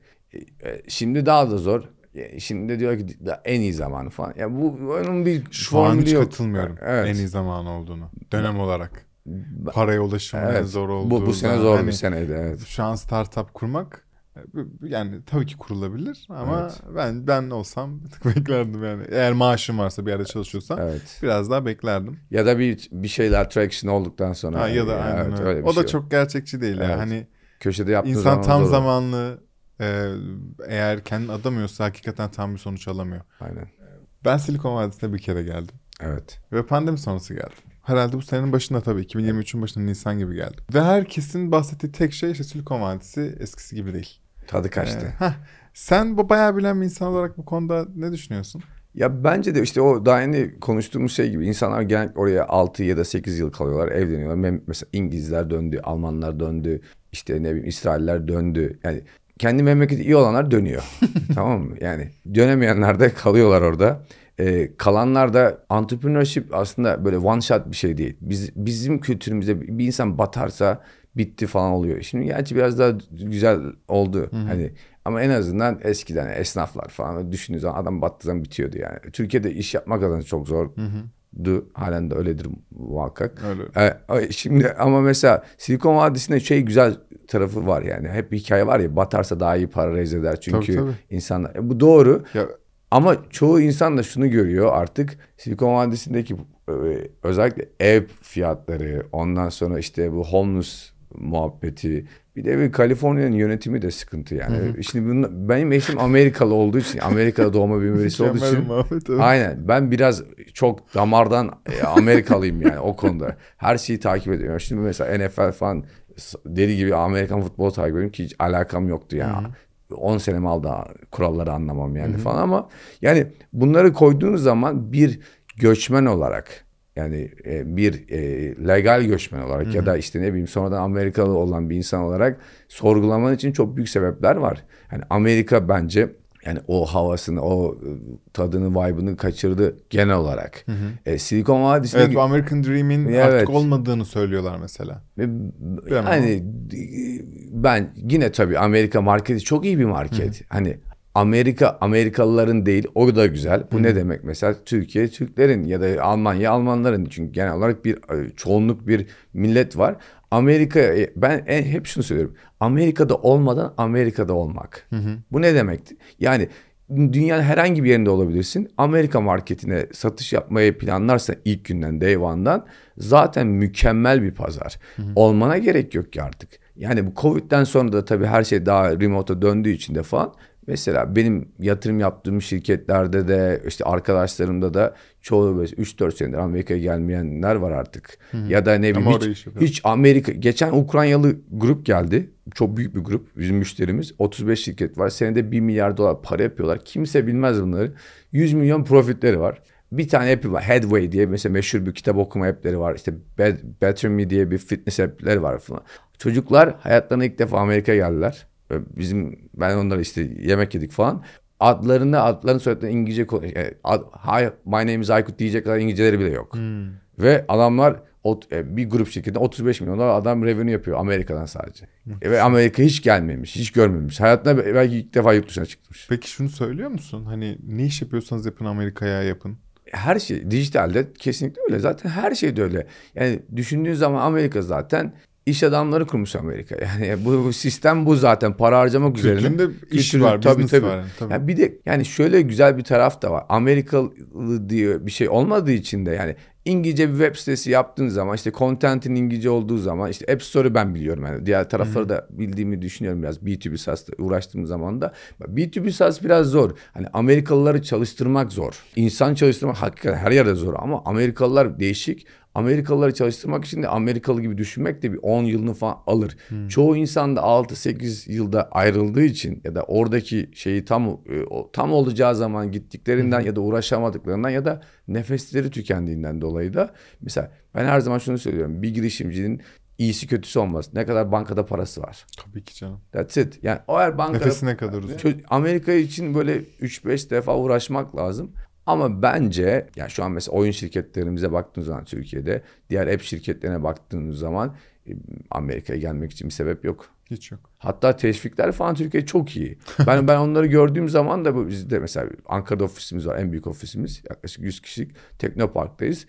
e, şimdi daha da zor. E, Şimdi diyor ki en iyi zamanı falan. Ya bu onun bir Şu an hiç yok. katılmıyorum. Evet. En iyi zaman olduğunu. Dönem olarak. Paraya ulaşımın en Evet. zor olduğu. Bu bu sene zor Hani bir seneydi evet. Şu an startup kurmak yani tabii ki kurulabilir ama Evet. ben ben olsam [LAUGHS] beklerdim yani. Eğer maaşım varsa bir yerde çalışıyorsam Evet. biraz daha beklerdim. Ya da bir bir şeyler traction olduktan sonra. Ha, ya da Yani, aynen evet, öyle. öyle O da şey. çok gerçekçi değil yani. Evet. Hani köşede yaptığı insan zaman tam zor. zamanlı e, eğer kendini adamıyorsa hakikaten tam bir sonuç alamıyor. Aynen. Ben Silikon Vadisi'ne bir kere geldim. Evet. Ve pandemi sonrası geldim. Herhalde bu senenin başında tabii 2023'ün başında Nisan gibi geldim. Ve herkesin bahsettiği tek şey işte Silikon Vadisi eskisi gibi değil. Tadı kaçtı. Ee, heh. Sen bu bayağı bilen bir insan olarak bu konuda ne düşünüyorsun? Ya bence de işte o daha yeni konuştuğumuz şey gibi insanlar genellikle oraya 6 ya da 8 yıl kalıyorlar, evleniyorlar. Mesela İngilizler döndü, Almanlar döndü, işte ne bileyim İsrailler döndü. Yani kendi memleketi iyi olanlar dönüyor. [LAUGHS] tamam mı? Yani dönemeyenler de kalıyorlar orada. Ee, kalanlar da entrepreneurship aslında böyle one shot bir şey değil. Biz bizim kültürümüzde bir insan batarsa bitti falan oluyor. Şimdi gerçi biraz daha güzel oldu. Hani ama en azından eskiden esnaflar falan düşündüğü zaman adam battığı zaman bitiyordu yani. Türkiye'de iş yapmak adına çok zordu. Halen de öyledir muhakkak. Öyle. Ee, şimdi ama mesela Silikon Vadisi'nde şey güzel tarafı var yani. Hep bir hikaye var ya batarsa daha iyi para raise eder. Çünkü Tabii, tabii. insanlar E, bu doğru. Ya Ama çoğu insan da şunu görüyor artık Silikon Vadisi'ndeki e, özellikle ev fiyatları ondan sonra işte bu homeless muhabbeti bir de bir Kaliforniya'nın yönetimi de sıkıntı yani. Şimdi bunun, benim eşim Amerikalı olduğu için Amerika'da doğma büyüme birisi olduğu için muhabbet, evet. aynen ben biraz çok damardan e, Amerikalıyım yani o konuda. Her şeyi takip ediyorum. Şimdi mesela NFL falan deli gibi Amerikan futbolu takip ediyorum ki hiç alakam yoktu yani. 10 senemi aldı kuralları anlamam yani falan ama yani bunları koyduğunuz zaman bir göçmen olarak yani e, bir e, legal göçmen olarak ya da işte ne bileyim sonradan Amerikalı olan bir insan olarak sorgulaman için çok büyük sebepler var. Yani Amerika bence yani o havasını, o e, tadını, vibe'ını kaçırdı genel olarak. E, Silikon Vadisi'ne Evet bu American Dream'in Evet. artık olmadığını söylüyorlar mesela. Yani ben yine tabii Amerika marketi çok iyi bir market. Hani Amerika Amerikalıların değil o da güzel. Bu ne demek mesela Türkiye Türklerin ya da Almanya Almanların çünkü genel olarak bir e, çoğunluk bir millet var. Amerika e, ben en, hep şunu söylüyorum. Amerika'da olmadan Amerika'da olmak. Bu ne demekti? Yani dünyanın herhangi bir yerinde olabilirsin. Amerika marketine satış yapmayı planlarsan ilk günden day one'dan zaten mükemmel bir pazar. Olmana gerek yok ki artık. Yani bu Covid'den sonra da tabii her şey daha remote'a döndüğü için de falan Mesela benim yatırım yaptığım şirketlerde de işte arkadaşlarımda da çoğu 3-4 senedir Amerika'ya gelmeyenler var artık. Ya da ne bileyim Ama hiç, hiç Amerika geçen Ukraynalı grup geldi. Çok büyük bir grup bizim müşterimiz. 35 şirket var. Senede 1 milyar dolar para yapıyorlar. Kimse bilmez bunları. 100 milyon profitleri var. Bir tane app'i var. Headway diye mesela meşhur bir kitap okuma app'leri var. İşte Bet- Better Me diye bir fitness app'leri var falan. Çocuklar hayatlarına ilk defa Amerika'ya geldiler. Bizim ben onlara işte yemek yedik falan. Adlarını, adlarını soyadlarını İngilizce. Yani ad, Hi, my name is Aykut diyecek kadar İngilizceleri bile yok. Ve adamlar ot- e, bir grup şirketinde 35 milyon dolar adam revenue yapıyor Amerika'dan sadece. E, Ve Amerika hiç gelmemiş, hiç görmemiş. Hayatında belki ilk defa yurt dışına çıkmış. Peki şunu söylüyor musun? Hani ne iş yapıyorsanız yapın Amerika'ya yapın. Her şey dijitalde kesinlikle öyle. Zaten her şey de öyle. Yani düşündüğün zaman Amerika zaten iş adamları kurmuş Amerika. Yani bu, bu sistem bu zaten para harcamak üzerine. Kültüründe iş Kültürü- var, tabii, tabii. var. Yani, tabii. Ya bir de yani şöyle güzel bir taraf da var. Amerikalı diye bir şey olmadığı için de yani İngilizce bir web sitesi yaptığın zaman işte content'in İngilizce olduğu zaman işte App Store'u ben biliyorum yani. Diğer tarafları da bildiğimi düşünüyorum biraz B2B SaaS'ta uğraştığım zaman da. B2B SaaS biraz zor. Hani Amerikalıları çalıştırmak zor. İnsan çalıştırmak hakikaten her yerde zor ama Amerikalılar değişik. Amerikalıları çalıştırmak için de Amerikalı gibi düşünmek de bir 10 yılını falan alır. Çoğu insan da 6-8 yılda ayrıldığı için ya da oradaki şeyi tam e, o- tam olacağı zaman gittiklerinden ya da uğraşamadıklarından ya da nefesleri tükendiğinden dolayı da mesela ben her zaman şunu söylüyorum. Bir girişimcinin iyisi kötüsü olmaz. Ne kadar bankada parası var. Tabii ki canım. That's it. Yani o eğer bankada Nefesine kadar uzun. Amerika için böyle 3-5 defa uğraşmak lazım. Ama bence yani şu an mesela oyun şirketlerimize baktığınız zaman Türkiye'de diğer app şirketlerine baktığınız zaman e, Amerika'ya gelmek için bir sebep yok. Hiç yok. Hatta teşvikler falan Türkiye çok iyi. Ben ben onları gördüğüm zaman da bizde mesela Ankara'da ofisimiz var. En büyük ofisimiz. Yaklaşık 100 kişilik Teknopark'tayız.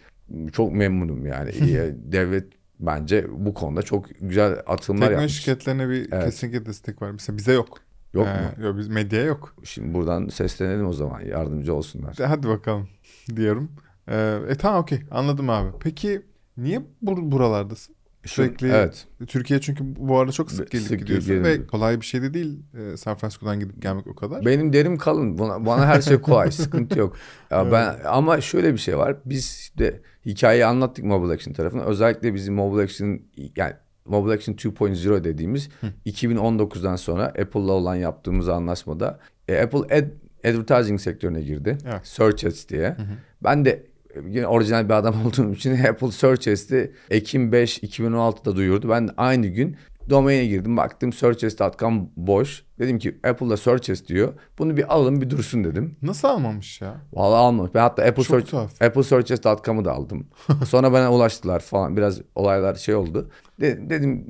Çok memnunum yani. [LAUGHS] Devlet bence bu konuda çok güzel atılımlar Teknoloji yapmış. şirketlerine bir Evet. kesinlikle destek var. Mesela bize yok. Yok Ee, mu? Yok biz medyaya yok. Şimdi buradan seslenelim o zaman yardımcı olsunlar. De Hadi bakalım [LAUGHS] diyorum. Ee, e tamam okey anladım abi. Peki niye bur- buralardasın? Sürekli Evet. Türkiye çünkü bu arada çok sık gelip Sık gidiyorsun gelip ve kolay bir şey de değil e, San Francisco'dan gidip gelmek o kadar. Benim derim kalın. Bana, bana her şey kolay. [LAUGHS] sıkıntı yok. Ya ben ama şöyle bir şey var. Biz de hikayeyi anlattık Mobile Action tarafına. Özellikle bizim Mobile Action yani Mobile Action 2.0 dediğimiz 2019'dan sonra Apple'la olan yaptığımız anlaşmada e, Apple ad, advertising sektörüne girdi. Evet. Search Ads diye. Ben de e, yine orijinal bir adam [LAUGHS] olduğum için Apple Search Ads'i Ekim 5 2016'da duyurdu. Ben de aynı gün domaine girdim. Baktım searchads.com boş. Dedim ki Apple'da Search Ads diyor. Bunu bir alın bir dursun dedim. Nasıl almamış ya? Vallahi almamış. Ben hatta Apple Çok Search, tuhaf. Apple Searches.com'u da aldım. [LAUGHS] Sonra bana ulaştılar falan. Biraz olaylar şey oldu. De- dedim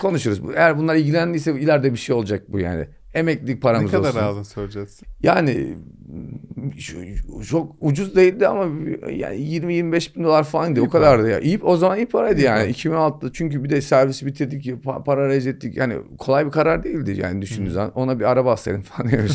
konuşuruz. Eğer bunlar ilgilendiyse ileride bir şey olacak bu yani. Emeklilik Ne paramız kadar olsun. aldın soracağız. Yani çok ucuz değildi ama yani 20-25 bin dolar falan o kadardı ya. İyi, o zaman iyi paraydı İyi yani. para. 2006'da çünkü bir de servisi bitirdik, pa- para rez ettik. Yani kolay bir karar değildi yani düşündüğünüz zaman. Ona bir araba alsaydım falan. demiş.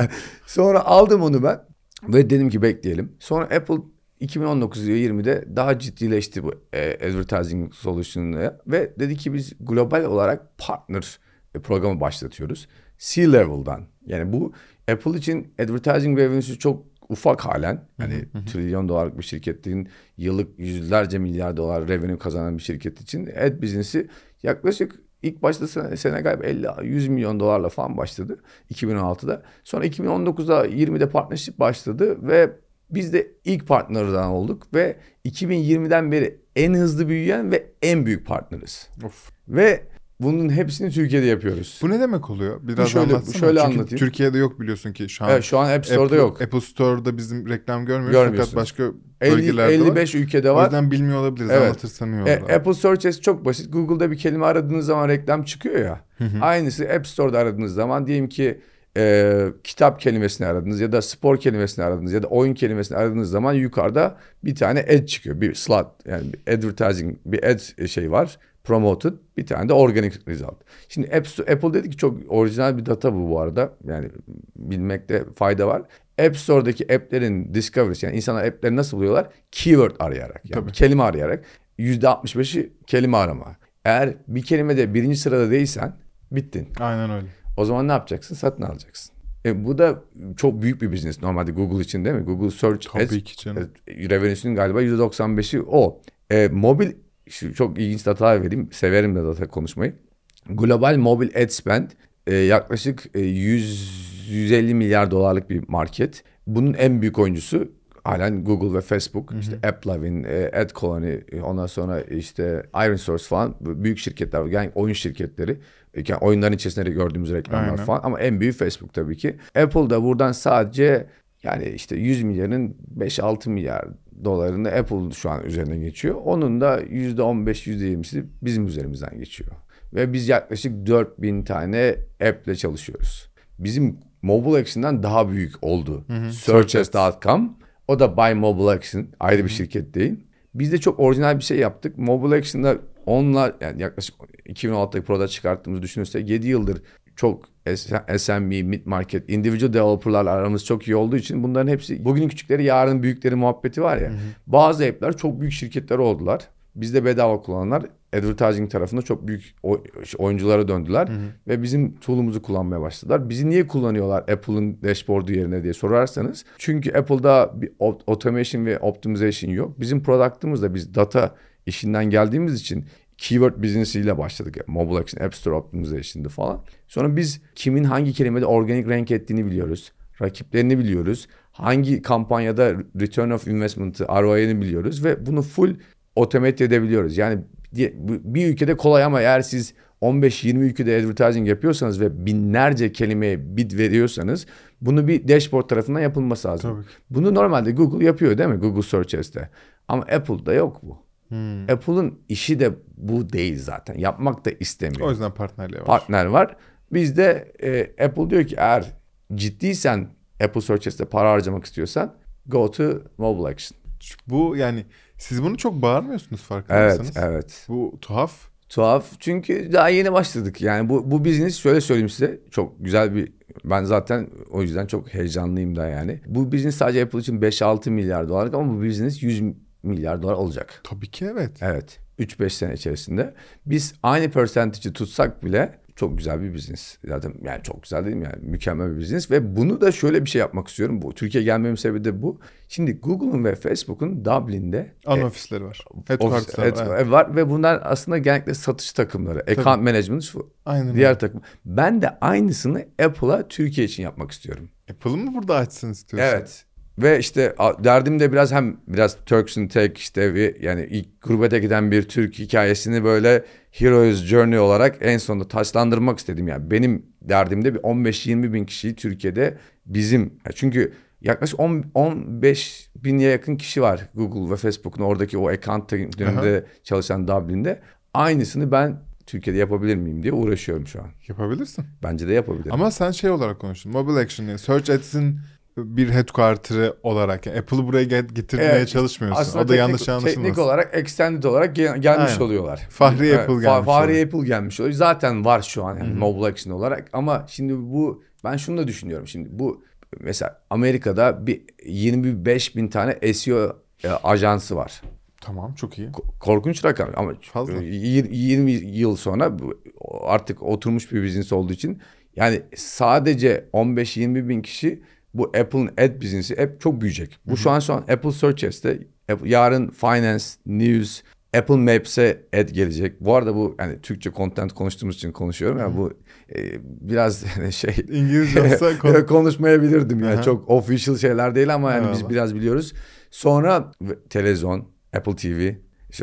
[LAUGHS] Sonra aldım onu ben ve dedim ki bekleyelim. Sonra Apple 2019 20'de daha ciddileşti bu e, advertising solution'ı ve dedi ki biz global olarak partner programı başlatıyoruz. C-level'dan. Yani bu Apple için advertising revenue'su çok ufak halen. Hani trilyon dolarlık bir şirketin yıllık yüzlerce milyar dolar revenue kazanan bir şirket için ad business'i yaklaşık ilk başta sene, sene galiba 50 100 milyon dolarla falan başladı 2016'da. Sonra 2019'da 20'de partnership başladı ve biz de ilk partnerden olduk ve 2020'den beri en hızlı büyüyen ve en büyük partneriz. Of. Ve bunun hepsini Türkiye'de yapıyoruz. Bu ne demek oluyor? Biraz şöyle- anlatsana. şöyle Çünkü anlatayım. Türkiye'de yok biliyorsun ki şu an. Evet, şu an App Store'da Apple, yok. Apple Store'da bizim reklam görmüyoruz. Görmüyorsunuz. Fakat başka 50, bölgelerde var. 55 ülkede O var. yüzden bilmiyor olabiliriz. Evet. Anlatırsan iyi olur. E, abi. Apple Search çok basit. Google'da bir kelime aradığınız zaman reklam çıkıyor ya. Aynısı App Store'da aradığınız zaman diyelim ki e, kitap kelimesini aradınız ya da spor kelimesini aradınız ya da oyun kelimesini aradığınız zaman yukarıda bir tane ad çıkıyor. Bir slot yani bir advertising bir ad şey var. Promoted bir tane de organic result. Şimdi Apple dedi ki çok orijinal bir data bu bu arada. Yani bilmekte fayda var. App Store'daki app'lerin discovery'si yani insanlar app'leri nasıl buluyorlar? Keyword arayarak yani Tabii. kelime arayarak. %65'i kelime arama. Eğer bir kelimede birinci sırada değilsen bittin. Aynen öyle. O zaman ne yapacaksın? Satın alacaksın. E, bu da çok büyük bir business normalde Google için değil mi? Google Search Tabii ki canım. e, revenue'sünün galiba %95'i o. E, mobil şu çok ilginç datalar vereyim. Severim de data konuşmayı. Global mobil ad spend e, yaklaşık e, 100 150 milyar dolarlık bir market. Bunun en büyük oyuncusu halen Google ve Facebook. İşte AppLovin, e, AdColony, ondan sonra işte IronSource falan bu büyük şirketler. Yani oyun şirketleri. Yani oyunların içerisinde de gördüğümüz reklamlar Aynen. falan. Ama en büyük Facebook tabii ki. Apple da buradan sadece yani işte 100 milyarın 5-6 milyar dolarını Apple şu an üzerine geçiyor. Onun da %15, %20'si bizim üzerimizden geçiyor. Ve biz yaklaşık 4000 tane app ile çalışıyoruz. Bizim Mobile Action'dan daha büyük oldu. Searches.com. O da Buy Mobile Action. Ayrı bir şirket değil. Biz de çok orijinal bir şey yaptık. Mobile Action'da onlar yani yaklaşık 2016'daki product çıkarttığımızı düşünürsek 7 yıldır çok SMB, mid market, individual developerlarla aramız çok iyi olduğu için bunların hepsi bugünün küçükleri yarın büyükleri muhabbeti var ya. Bazı app'ler çok büyük şirketler oldular. Bizde bedava kullananlar advertising tarafında çok büyük oy- oyunculara döndüler ve bizim tool'umuzu kullanmaya başladılar. Bizi niye kullanıyorlar Apple'ın dashboard'u yerine diye sorarsanız. Çünkü Apple'da bir automation ve optimization yok. Bizim product'ımız da biz data işinden geldiğimiz için keyword business'iyle başladık. Yani Mobile Action, App Store Optimization'dı falan. Sonra biz kimin hangi kelimede organik rank ettiğini biliyoruz. Rakiplerini biliyoruz. Hangi kampanyada return of investment'ı, ROI'ni biliyoruz ve bunu full otomate edebiliyoruz. Yani bir ülkede kolay ama eğer siz 15-20 ülkede advertising yapıyorsanız ve binlerce kelimeye bid veriyorsanız bunu bir dashboard tarafından yapılması lazım. Tabii. Bunu normalde Google yapıyor değil mi? Google Search Ads'te. Ama Apple'da yok bu. Hmm. Apple'ın işi de bu değil zaten. Yapmak da istemiyor. O yüzden partnerliği var. Partner var. Bizde e, Apple diyor ki eğer ciddiysen Apple Search Ads'te para harcamak istiyorsan go to mobile action. Bu yani siz bunu çok bağırmıyorsunuz farkındaysanız. Evet, evet. Bu tuhaf. Tuhaf çünkü daha yeni başladık. Yani bu bu business şöyle söyleyeyim size çok güzel bir ben zaten o yüzden çok heyecanlıyım da yani. Bu business sadece Apple için 5-6 milyar dolarlık ama bu business 100 milyar dolar olacak. Tabii ki evet. Evet. 3-5 sene içerisinde. Biz aynı percentage'i tutsak bile çok güzel bir business. Zaten yani çok güzel değil mi yani mükemmel bir business ve bunu da şöyle bir şey yapmak istiyorum. Bu Türkiye gelmemin sebebi de bu. Şimdi Google'un ve Facebook'un Dublin'de Ana e, ofisleri var. ofis- evet, var. var ve bunlar aslında genellikle satış takımları. Account management şu Aynen diğer öyle. takım. Ben de aynısını Apple'a Türkiye için yapmak istiyorum. Apple'ı mı burada açsın istiyorsun? Evet. Ve işte derdim de biraz hem biraz Turks and Tech işte bir, yani ilk gurbete giden bir Türk hikayesini böyle Heroes Journey olarak en sonunda taşlandırmak istedim. Yani benim derdimde bir 15-20 bin kişiyi Türkiye'de bizim çünkü yaklaşık 10, 15 bine yakın kişi var Google ve Facebook'un oradaki o account döneminde çalışan Dublin'de. Aynısını ben Türkiye'de yapabilir miyim diye uğraşıyorum şu an. Yapabilirsin. Bence de yapabilirim. Ama sen şey olarak konuştun. Mobile Action Search Ads'in bir headquarter'ı olarak yani Apple'ı buraya get- getirmeye Evet, çalışmıyorsun. Aslında o da yanlış anlaşılmasın. teknik olarak extended olarak gel- gelmiş Aynen. oluyorlar. Fahri Evet, Apple fa- gelmiş Fahri oluyor. Apple gelmiş oluyor. Zaten var şu an yani mobile action olarak ama şimdi bu ben şunu da düşünüyorum şimdi bu mesela Amerika'da bir 25 bin tane SEO e, ajansı var. Tamam çok iyi. Ko- Korkunç rakam ama Fazla. e, yir- 20 yıl sonra artık oturmuş bir business olduğu için yani sadece 15-20 bin kişi bu Apple'ın ad business'i hep çok büyüyecek. Bu şu an şu an Apple Search Ads'te yarın Finance, News, Apple Maps'e ad gelecek. Bu arada bu yani Türkçe content konuştuğumuz için konuşuyorum. Yani bu e, biraz yani [LAUGHS] şey İngilizce olsa [LAUGHS] konu- konuşmayabilirdim yani Aha. çok official şeyler değil ama yani biz Eyvallah. biraz biliyoruz. Sonra televizyon, Apple TV.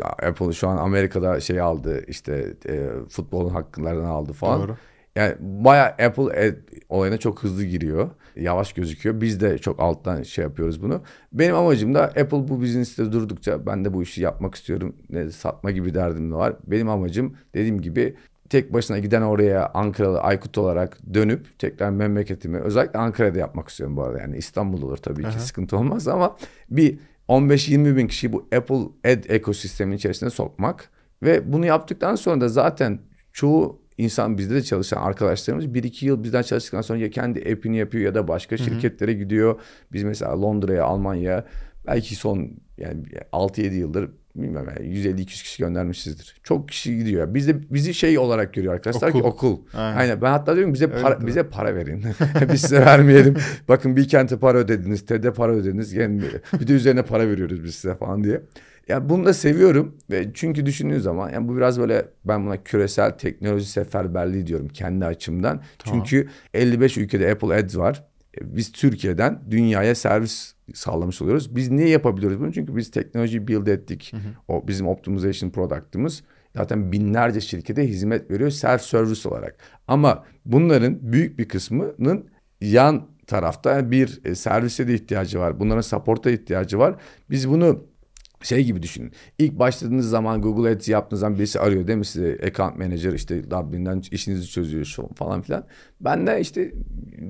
Apple şu an Amerika'da şey aldı işte e, futbolun hakklarını aldı falan. Doğru. Yani bayağı Apple e, olayına çok hızlı giriyor. Yavaş gözüküyor. Biz de çok alttan şey yapıyoruz bunu. Benim amacım da Apple bu business'te durdukça ben de bu işi yapmak istiyorum. Ne, satma gibi derdim de var. Benim amacım dediğim gibi tek başına giden oraya Ankaralı Aykut olarak dönüp tekrar memleketimi özellikle Ankara'da yapmak istiyorum bu arada. Yani İstanbul olur tabii ki Aha. sıkıntı olmaz ama bir 15-20 bin kişiyi bu Apple Ad ekosistemin içerisine sokmak ve bunu yaptıktan sonra da zaten çoğu insan bizde de çalışan arkadaşlarımız 1-2 yıl bizden çalıştıktan sonra ya kendi app'ini yapıyor ya da başka şirketlere gidiyor. Biz mesela Londra'ya, Almanya'ya belki son yani 6-7 yıldır bilmiyorum yani 150-200 kişi göndermişizdir. Çok kişi gidiyor. Biz de bizi şey olarak görüyor arkadaşlar ki Okul. okul. Aynen. Aynen. Ben hatta diyorum bize Evet, para, evet. bize para verin. [LAUGHS] Biz size vermeyelim. Bakın bir kente para ödediniz, TED'e para ödediniz. Yani bir de üzerine para veriyoruz biz size falan diye. Ya bunu da seviyorum ve çünkü düşündüğün zaman yani bu biraz böyle ben buna küresel teknoloji seferberliği diyorum kendi açımdan. Tamam. Çünkü 55 ülkede Apple Ads var. E, Biz Türkiye'den dünyaya servis sağlamış oluyoruz. Biz niye yapabiliyoruz bunu? Çünkü biz teknoloji build ettik. O bizim optimization product'ımız zaten binlerce şirkete hizmet veriyor self service olarak. Ama bunların büyük bir kısmının yan tarafta bir e, servise de ihtiyacı var. Bunların support'a ihtiyacı var. Biz bunu şey gibi düşünün. İlk başladığınız zaman Google Ads yaptığınız zaman birisi arıyor değil mi size account manager işte Dublin'den işinizi çözüyor şu falan filan. Ben de işte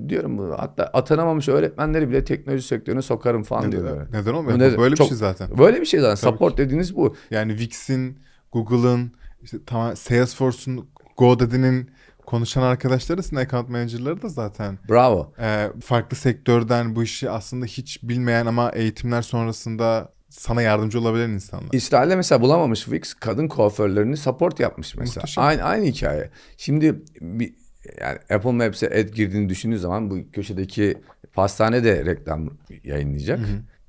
diyorum bu hatta atanamamış öğretmenleri bile teknoloji sektörüne sokarım falan. Neden, neden olmuyor? Neden- Böyle bir çok- şey zaten. Böyle bir şey zaten. Tabii Support dediğiniz bu. Yani Wix'in, Google'ın, işte tamam Salesforce'un, GoDaddy'nin konuşan arkadaşları sizin account manager'ları da zaten Bravo. e, farklı sektörden bu işi aslında hiç bilmeyen ama eğitimler sonrasında sana yardımcı olabilen insanlar. İsrail'de mesela bulamamış Wix kadın kuaförlerini support yapmış mesela. Muhteşem. Aynı aynı hikaye. Şimdi bir, yani Apple Maps'e ad girdiğini düşündüğü zaman bu köşedeki pastane de reklam yayınlayacak.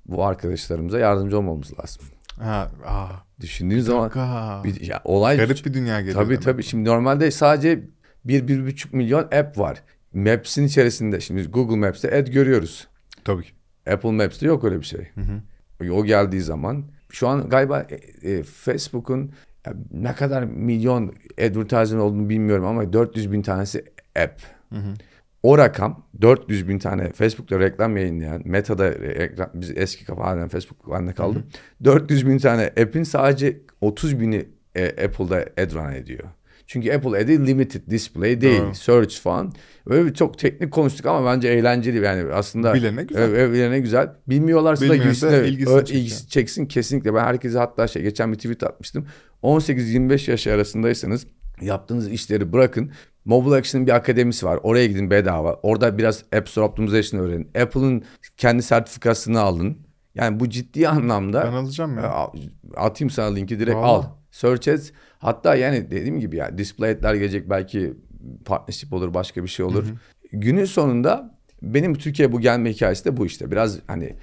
Bu arkadaşlarımıza yardımcı olmamız lazım. Ha, aa, Düşündüğün zaman dakika. bir, ya olay Garip bir dünya geliyor. tabii tabii. Şimdi normalde sadece 1-1,5 milyon app var. Maps'in içerisinde şimdi Google Maps'te ad görüyoruz. Tabii ki. Apple Maps'te yok öyle bir şey. O geldiği zaman şu an galiba e, e, Facebook'un ne kadar milyon advertising olduğunu bilmiyorum ama 400 bin tanesi app. O rakam 400 bin tane Facebook'ta reklam yayınlayan, Meta'da reklam, biz eski kafa halen Facebook halinde kaldı. 400 bin tane app'in sadece 30 bini e, Apple'da ad run ediyor. Çünkü Apple Ad'i limited display değil, Doğru. search falan. Böyle bir çok teknik konuştuk ama bence eğlenceli yani aslında. Bilene güzel. Evet, evet, bilene güzel. Bilmiyorlarsa da girsinler. ilgisini Ö- ilgisi çeksin kesinlikle. Ben herkese hatta şey geçen bir tweet atmıştım. 18-25 yaş arasındaysanız yaptığınız işleri bırakın. Mobile Action'ın bir akademisi var. Oraya gidin bedava. Orada biraz App Store Optimization öğrenin. Apple'ın kendi sertifikasını alın. Yani bu ciddi anlamda Ben alacağım ya. Atayım sana linki direkt Vallahi. al. Search ads. Hatta yani dediğim gibi ya display ad'ler gelecek belki partnership olur başka bir şey olur. Günün sonunda benim Türkiye bu gelme hikayesi de bu işte. Biraz hani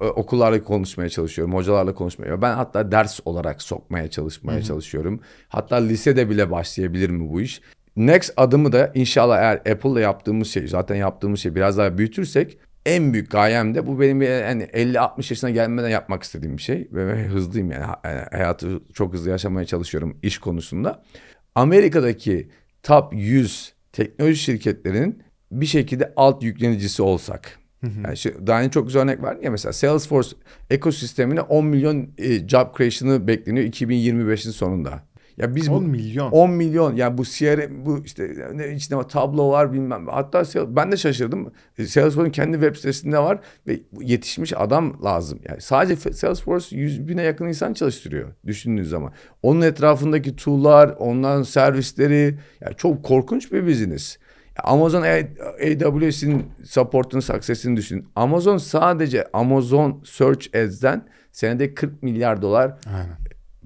ö- okullarla konuşmaya çalışıyorum, hocalarla konuşmaya. Ben hatta ders olarak sokmaya çalışmaya çalışıyorum. Hatta lisede bile başlayabilir mi bu iş? Next adımı da inşallah eğer Apple'la yaptığımız şey, zaten yaptığımız şey biraz daha büyütürsek en büyük gayem de bu benim yani 50-60 yaşına gelmeden yapmak istediğim bir şey. Ve hızlıyım yani yani hayatı çok hızlı yaşamaya çalışıyorum iş konusunda. Amerika'daki top 100 teknoloji şirketlerinin bir şekilde alt yüklenicisi olsak. Yani şu, daha önce çok güzel örnek verdim ya mesela Salesforce ekosistemine 10 milyon e, job creation'ı bekleniyor 2025'in sonunda. Ya biz 10 bu milyon. 10 milyon yani bu CRM bu işte ne içinde tablo var bilmem. Hatta ben de şaşırdım. E, Salesforce'un kendi web sitesinde var ve yetişmiş adam lazım. Yani sadece Salesforce 100 bine yakın insan çalıştırıyor düşündüğünüz zaman. Onun etrafındaki tool'lar, onların servisleri yani çok korkunç bir business. Amazon AWS'in support'unu, success'ini düşünün. Amazon sadece Amazon Search Ads'den senede 40 milyar dolar Aynen.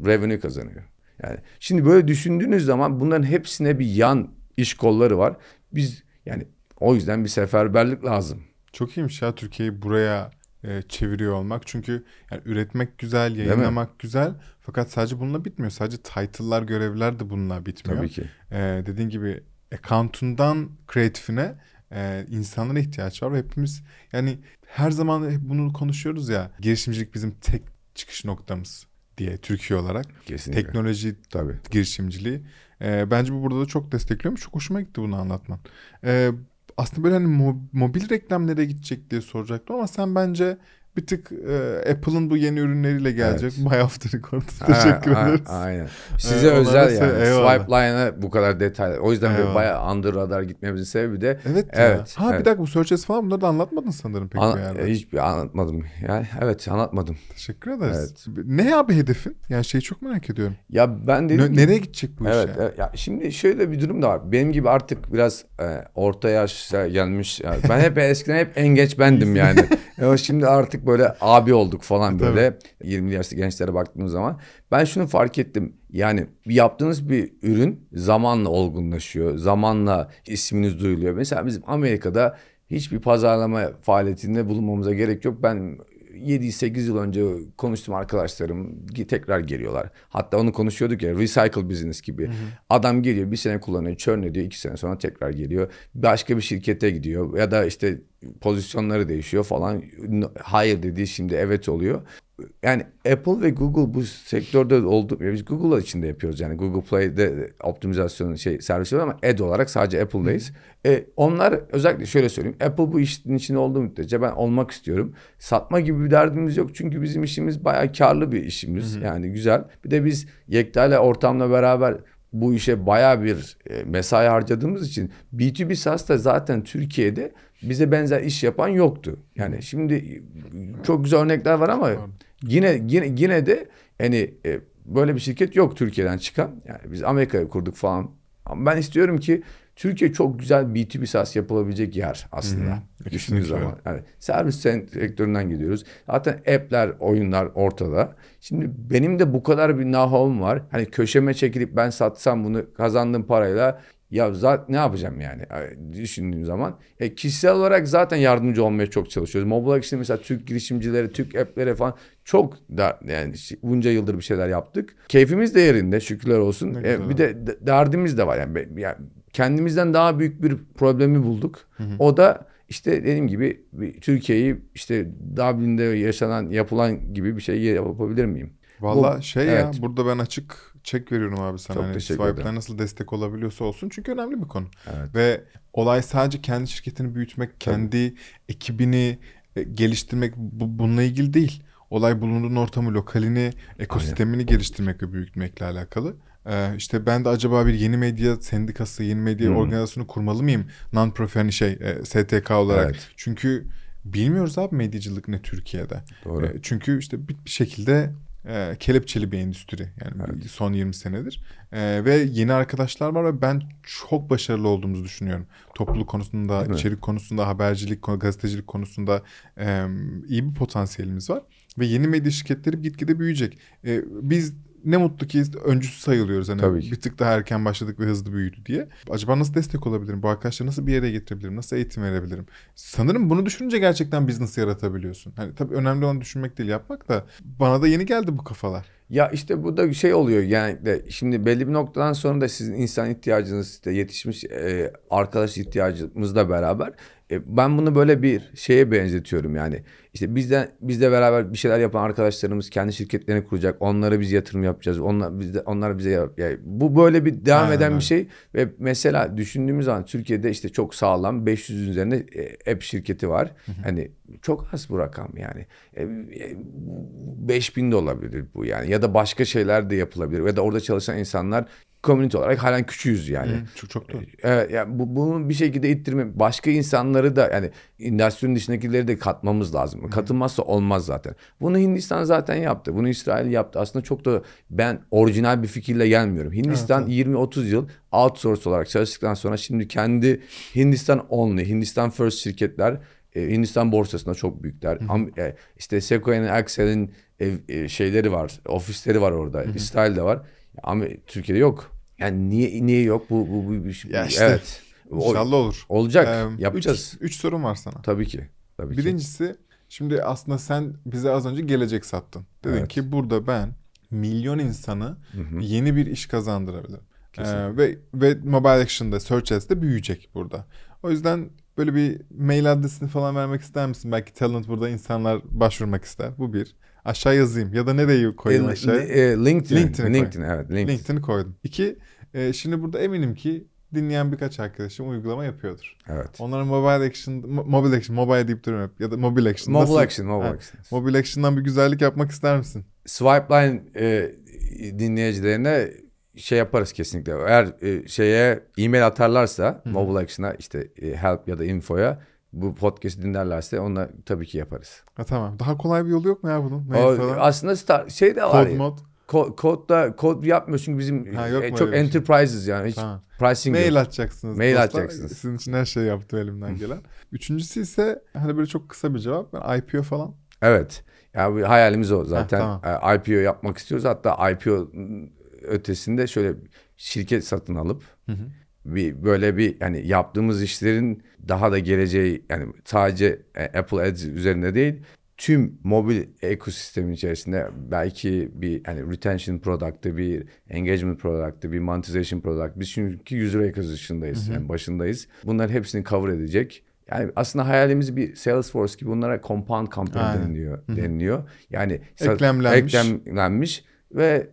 revenue kazanıyor. Yani şimdi böyle düşündüğünüz zaman bunların hepsine bir yan iş kolları var. Biz yani o yüzden bir seferberlik lazım. Çok iyiymiş ya Türkiye'yi buraya e, çeviriyor olmak. Çünkü yani üretmek güzel, yayınlamak güzel. Fakat sadece bununla bitmiyor. Sadece title'lar, görevler de bununla bitmiyor. Tabii ki. E, dediğin gibi account'undan kreatifine e, insanlara ihtiyaç var ve hepimiz yani her zaman bunu konuşuyoruz ya girişimcilik bizim tek çıkış noktamız diye Türkiye olarak. Kesinlikle. Teknoloji Tabii. girişimciliği. Ee, bence bu burada da çok destekliyormuş. Çok hoşuma gitti bunu anlatman. Ee, aslında böyle hani mo- mobil reklam nereye gidecek diye soracaktım ama sen bence bir tık e, Apple'ın bu yeni ürünleriyle gelecek. Evet. My After Record. Teşekkür ederiz. Aynen. Size onlara özel yani. eyvallah. Swipe line'a bu kadar detaylı. O yüzden böyle Eyvallah. bayağı under radar gitmemizin sebebi de Evet, ya. Evet, Ha bir evet. dakika bu Search Ads falan bunları da anlatmadın sanırım pek bir Ana- yerde. hiçbir anlatmadım. Yani evet anlatmadım. Teşekkür ederiz. Ne abi hedefin? Yani şeyi çok merak ediyorum. Ya ben dedim ki- nereye gidecek bu Evet, iş? evet. Ya şimdi şöyle bir durum da var. Benim gibi artık biraz e, orta yaşa gelmiş. yani ben hep [LAUGHS] eskiden hep en genç bendim yani. [LAUGHS] Ama şimdi artık böyle abi olduk falan böyle. 20 yaşlı gençlere baktığımız zaman. Ben şunu fark ettim. Yani yaptığınız bir ürün zamanla olgunlaşıyor. Zamanla isminiz duyuluyor. Mesela bizim Amerika'da hiçbir pazarlama faaliyetinde bulunmamıza gerek yok. Ben 7-8 yıl önce konuştum arkadaşlarım tekrar geliyorlar. Hatta onu konuşuyorduk ya recycle business gibi. Adam geliyor bir sene kullanıyor churn ediyor iki sene sonra tekrar geliyor. Başka bir şirkete gidiyor ya da işte pozisyonları değişiyor falan. Hayır dediği şimdi evet oluyor. Yani Apple ve Google bu sektörde oldu. Biz Google'la içinde yapıyoruz yani Google Play'de optimizasyon şey servisi var ama ad olarak sadece Apple'dayız. E, onlar özellikle şöyle söyleyeyim. Apple bu işin içinde olduğu müddetçe ben olmak istiyorum. Satma gibi bir derdimiz yok. Çünkü bizim işimiz bayağı karlı bir işimiz. Yani güzel. Bir de biz Yekta ile ortamla beraber bu işe bayağı bir e, mesai harcadığımız için B2B SaaS'ta zaten Türkiye'de bize benzer iş yapan yoktu. Yani şimdi e, çok güzel örnekler var ama yine yine yine de hani böyle bir şirket yok Türkiye'den çıkan. Yani biz Amerika'ya kurduk falan. Ama ben istiyorum ki Türkiye çok güzel B2B SaaS yapılabilecek yer aslında. Hı hı. Düşündüğü Kesinlikle zaman. Yani servis sektöründen gidiyoruz. Zaten app'ler, oyunlar ortada. Şimdi benim de bu kadar bir know-how'um var. Hani köşeme çekilip ben satsam bunu kazandığım parayla ya zaten ne yapacağım yani düşündüğüm zaman. E, kişisel olarak zaten yardımcı olmaya çok çalışıyoruz. Mobile işte mesela Türk girişimcileri, Türk app'lere falan çok da yani bunca yıldır bir şeyler yaptık. Keyfimiz de yerinde şükürler olsun. E, bir de de- derdimiz de var yani. Yani kendimizden daha büyük bir problemi bulduk. O da işte dediğim gibi Türkiye'yi işte Dublin'de yaşanan yapılan gibi bir şey yapabilir miyim? Valla Bu- şey ya evet. burada ben açık çek veriyorum abi sana. Çok hani teşekkür ederim. nasıl destek olabiliyorsa olsun. Çünkü önemli bir konu. Evet. Ve olay sadece kendi şirketini büyütmek, kendi ekibini e, geliştirmek bu, bununla ilgili değil. Olay bulunduğun ortamı, lokalini, ekosistemini geliştirmek ve büyütmekle alakalı. Ee, işte ben de acaba bir yeni medya sendikası, yeni medya Hı. organizasyonu kurmalı mıyım? Non-profit hani şey e, STK olarak. Evet. Çünkü bilmiyoruz abi medyacılık ne Türkiye'de. Doğru. E, çünkü işte bir, bir şekilde e, kelepçeli bir endüstri yani Evet. son 20 senedir. E, ve yeni arkadaşlar var ve ben çok başarılı olduğumuzu düşünüyorum. Topluluk konusunda, Değil mi? içerik konusunda, habercilik, gazetecilik konusunda e, iyi bir potansiyelimiz var. Ve yeni medya şirketleri gitgide büyüyecek. E, biz ne mutlu ki öncüsü sayılıyoruz. Hani Tabii ki. bir tık daha erken başladık ve hızlı büyüdü diye. Acaba nasıl destek olabilirim? Bu arkadaşları nasıl bir yere getirebilirim? Nasıl eğitim verebilirim? Sanırım bunu düşününce gerçekten business yaratabiliyorsun. Hani tabii önemli olan düşünmek değil yapmak da bana da yeni geldi bu kafalar. Ya işte bu da şey oluyor yani de şimdi belli bir noktadan sonra da sizin insan ihtiyacınız işte yetişmiş e, arkadaş ihtiyacımızla beraber e, ben bunu böyle bir şeye benzetiyorum yani. İşte bizden bizle beraber bir şeyler yapan arkadaşlarımız kendi şirketlerini kuracak. Onlara biz yatırım yapacağız. Onlar bizde onlar bize yap- yani bu böyle bir devam Aynen eden öyle. bir şey. Ve mesela düşündüğümüz zaman Türkiye'de işte çok sağlam 500'ün üzerinde e, app şirketi var. Hani çok az bu rakam yani. E, e, 5000 de olabilir bu yani. Ya da başka şeyler de yapılabilir. Ya da orada çalışan insanlar community olarak halen küçüğüz yani. Hı, çok çok doğru. Evet yani bu, bunu bir şekilde ittirme başka insanları da yani endüstrinin dışındakileri de katmamız lazım. Katılmazsa olmaz zaten. Bunu Hindistan zaten yaptı. Bunu İsrail yaptı. Aslında çok da ben orijinal bir fikirle gelmiyorum. Hindistan 20-30 yıl outsource olarak çalıştıktan sonra şimdi kendi Hindistan only, Hindistan first şirketler e, Hindistan borsasında çok büyükler. Am- e, işte Sequoia'nın, Accel'in e, şeyleri var, ofisleri var orada. İsrail'de var. Ama Türkiye'de yok. Yani niye niye yok bu bu, bu, bu- Ya işte, evet. İnşallah olur. olacak. Ee, Yapacağız. Üç, üç sorum var sana. Tabii ki. Tabii ki. Birincisi şimdi aslında sen bize az önce gelecek sattın. Dedin Evet. ki burada ben milyon insanı Hı hı. yeni bir iş kazandırabilirim. Kesinlikle. Ee, ve ve Mobile Action'da Search Ads'de büyüyecek burada. O yüzden böyle bir mail adresini falan vermek ister misin? Belki talent burada insanlar başvurmak ister. Bu bir. Aşağı yazayım ya da nereyi koyayım aşağıya? e, LinkedIn. LinkedIn'i koy. LinkedIn evet. LinkedIn. LinkedIn'i koydum. İki, e, şimdi burada eminim ki dinleyen birkaç arkadaşım uygulama yapıyordur. Evet. Onların mobile action, mo- mobile action, mobile deyip duruyorum hep. Ya da mobile action. Mobile Nasıl? action, mobile Ha, action. Mobile action'dan bir güzellik yapmak ister misin? Swipeline e, dinleyicilerine şey yaparız kesinlikle. Eğer e, şeye e-mail atarlarsa Mobile Action'a işte e, help ya da infoya bu podcast'i dinlerlerse onunla tabii ki yaparız. Ha tamam. Daha kolay bir yolu yok mu ya bunun? O, falan. aslında star, şey de var. Kod mod. ko- kodda kod yapmıyor çünkü bizim Ha, yok e, çok şey? enterprises yani hiç Tamam. pricing Mail yok. atacaksınız. Mail dostlar. atacaksınız. Sizin için her şey yaptım elimden gelen. Üçüncüsü ise hani böyle çok kısa bir cevap. Ben IPO falan. Evet. Yani hayalimiz o zaten. tamam. E, IPO yapmak istiyoruz. Hatta IPO ötesinde şöyle şirket satın alıp bir böyle bir yani yaptığımız işlerin daha da geleceği yani sadece e, Apple Ads üzerinde değil tüm mobil ekosistemin içerisinde belki bir hani retention product'ı, bir engagement product'ı, bir monetization product. Biz çünkü user acquisition'dayız. Yani başındayız. Bunların hepsini cover edecek. Yani aslında hayalimiz bir Salesforce gibi bunlara compound campaign Aynen. deniliyor. deniliyor. Yani Eklemlenmiş. eklemlenmiş ve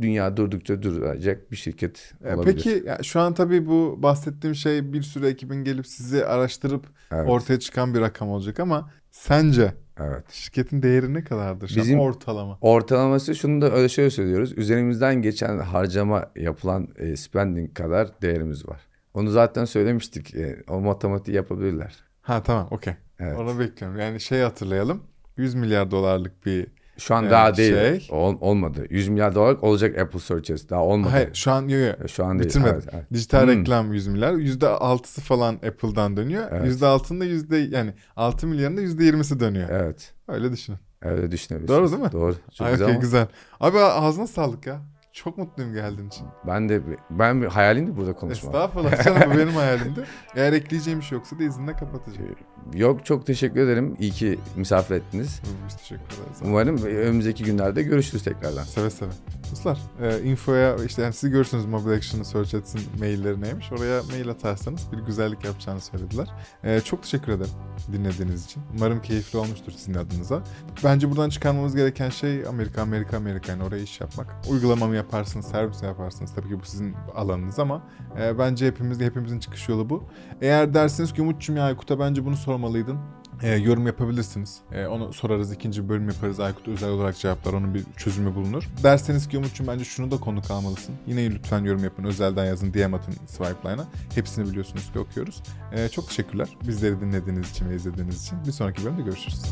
dünya durdukça duracak bir şirket E, olabilir. Peki şu an tabii bu bahsettiğim şey bir sürü ekibin gelip sizi araştırıp Evet. ortaya çıkan bir rakam olacak ama sence Evet. şirketin değeri ne kadardır şu Bizim- an ortalama? Ortalaması şunu da öyle şöyle söylüyoruz. Üzerimizden geçen harcama yapılan e, spending kadar değerimiz var. Onu zaten söylemiştik. E, o matematiği yapabilirler. Ha tamam okey. Evet. Onu bekliyorum. Yani şey hatırlayalım. 100 milyar dolarlık bir Şu an Evet, daha değil. şey- Ol- olmadı. 100 milyar dolar olacak Apple Searches. Daha olmadı. Hayır şu an yok yok. E, Şu an değil. Bitirmedim. Evet, evet. Dijital Hmm. reklam 100 milyar. %6'sı falan Apple'dan dönüyor. Evet. %6'ında yüzde yani 6 milyarında %20'si dönüyor. Evet. Öyle düşünün. Öyle düşünebilirsiniz. Doğru değil mi? Doğru. Çok Ay, güzel ama güzel. Abi ağzına sağlık ya. Çok mutluyum geldiğin için. ben de ben bir hayalimdi burada konuşmak. Estağfurullah canım bu benim hayalimdi. [LAUGHS] Eğer ekleyeceğim bir şey yoksa da izinle kapatacağım. Yok çok teşekkür ederim. İyi ki misafir ettiniz. Biz teşekkür ederiz. Umarım önümüzdeki günlerde görüşürüz tekrardan. Seve seve. Dostlar e, infoya işte yani siz görürsünüz Mobile Action'ı Search Ads'in mailleri neymiş. Oraya mail atarsanız bir güzellik yapacağını söylediler. E, çok teşekkür ederim dinlediğiniz için. Umarım keyifli olmuştur sizin adınıza. Bence buradan çıkarmamız gereken şey Amerika, Amerika, Amerika. Yani oraya iş yapmak. Uygulama mı yaparsınız, servis yaparsınız? Tabii ki bu sizin alanınız ama e, bence hepimiz, hepimizin çıkış yolu bu. Eğer dersiniz ki Umut'cum ya Aykut'a bence bunu sormalıydın. E, yorum yapabilirsiniz. E, onu sorarız. ikinci bölüm yaparız. Aykut özel olarak cevaplar. Onun bir çözümü bulunur. Derseniz ki Umut'cum bence şunu da konuk almalısın. Yine lütfen yorum yapın. Özelden yazın. DM atın Swipeline'a. Hepsini biliyorsunuz ki okuyoruz. E, çok teşekkürler. Bizleri dinlediğiniz için ve izlediğiniz için. Bir sonraki bölümde görüşürüz.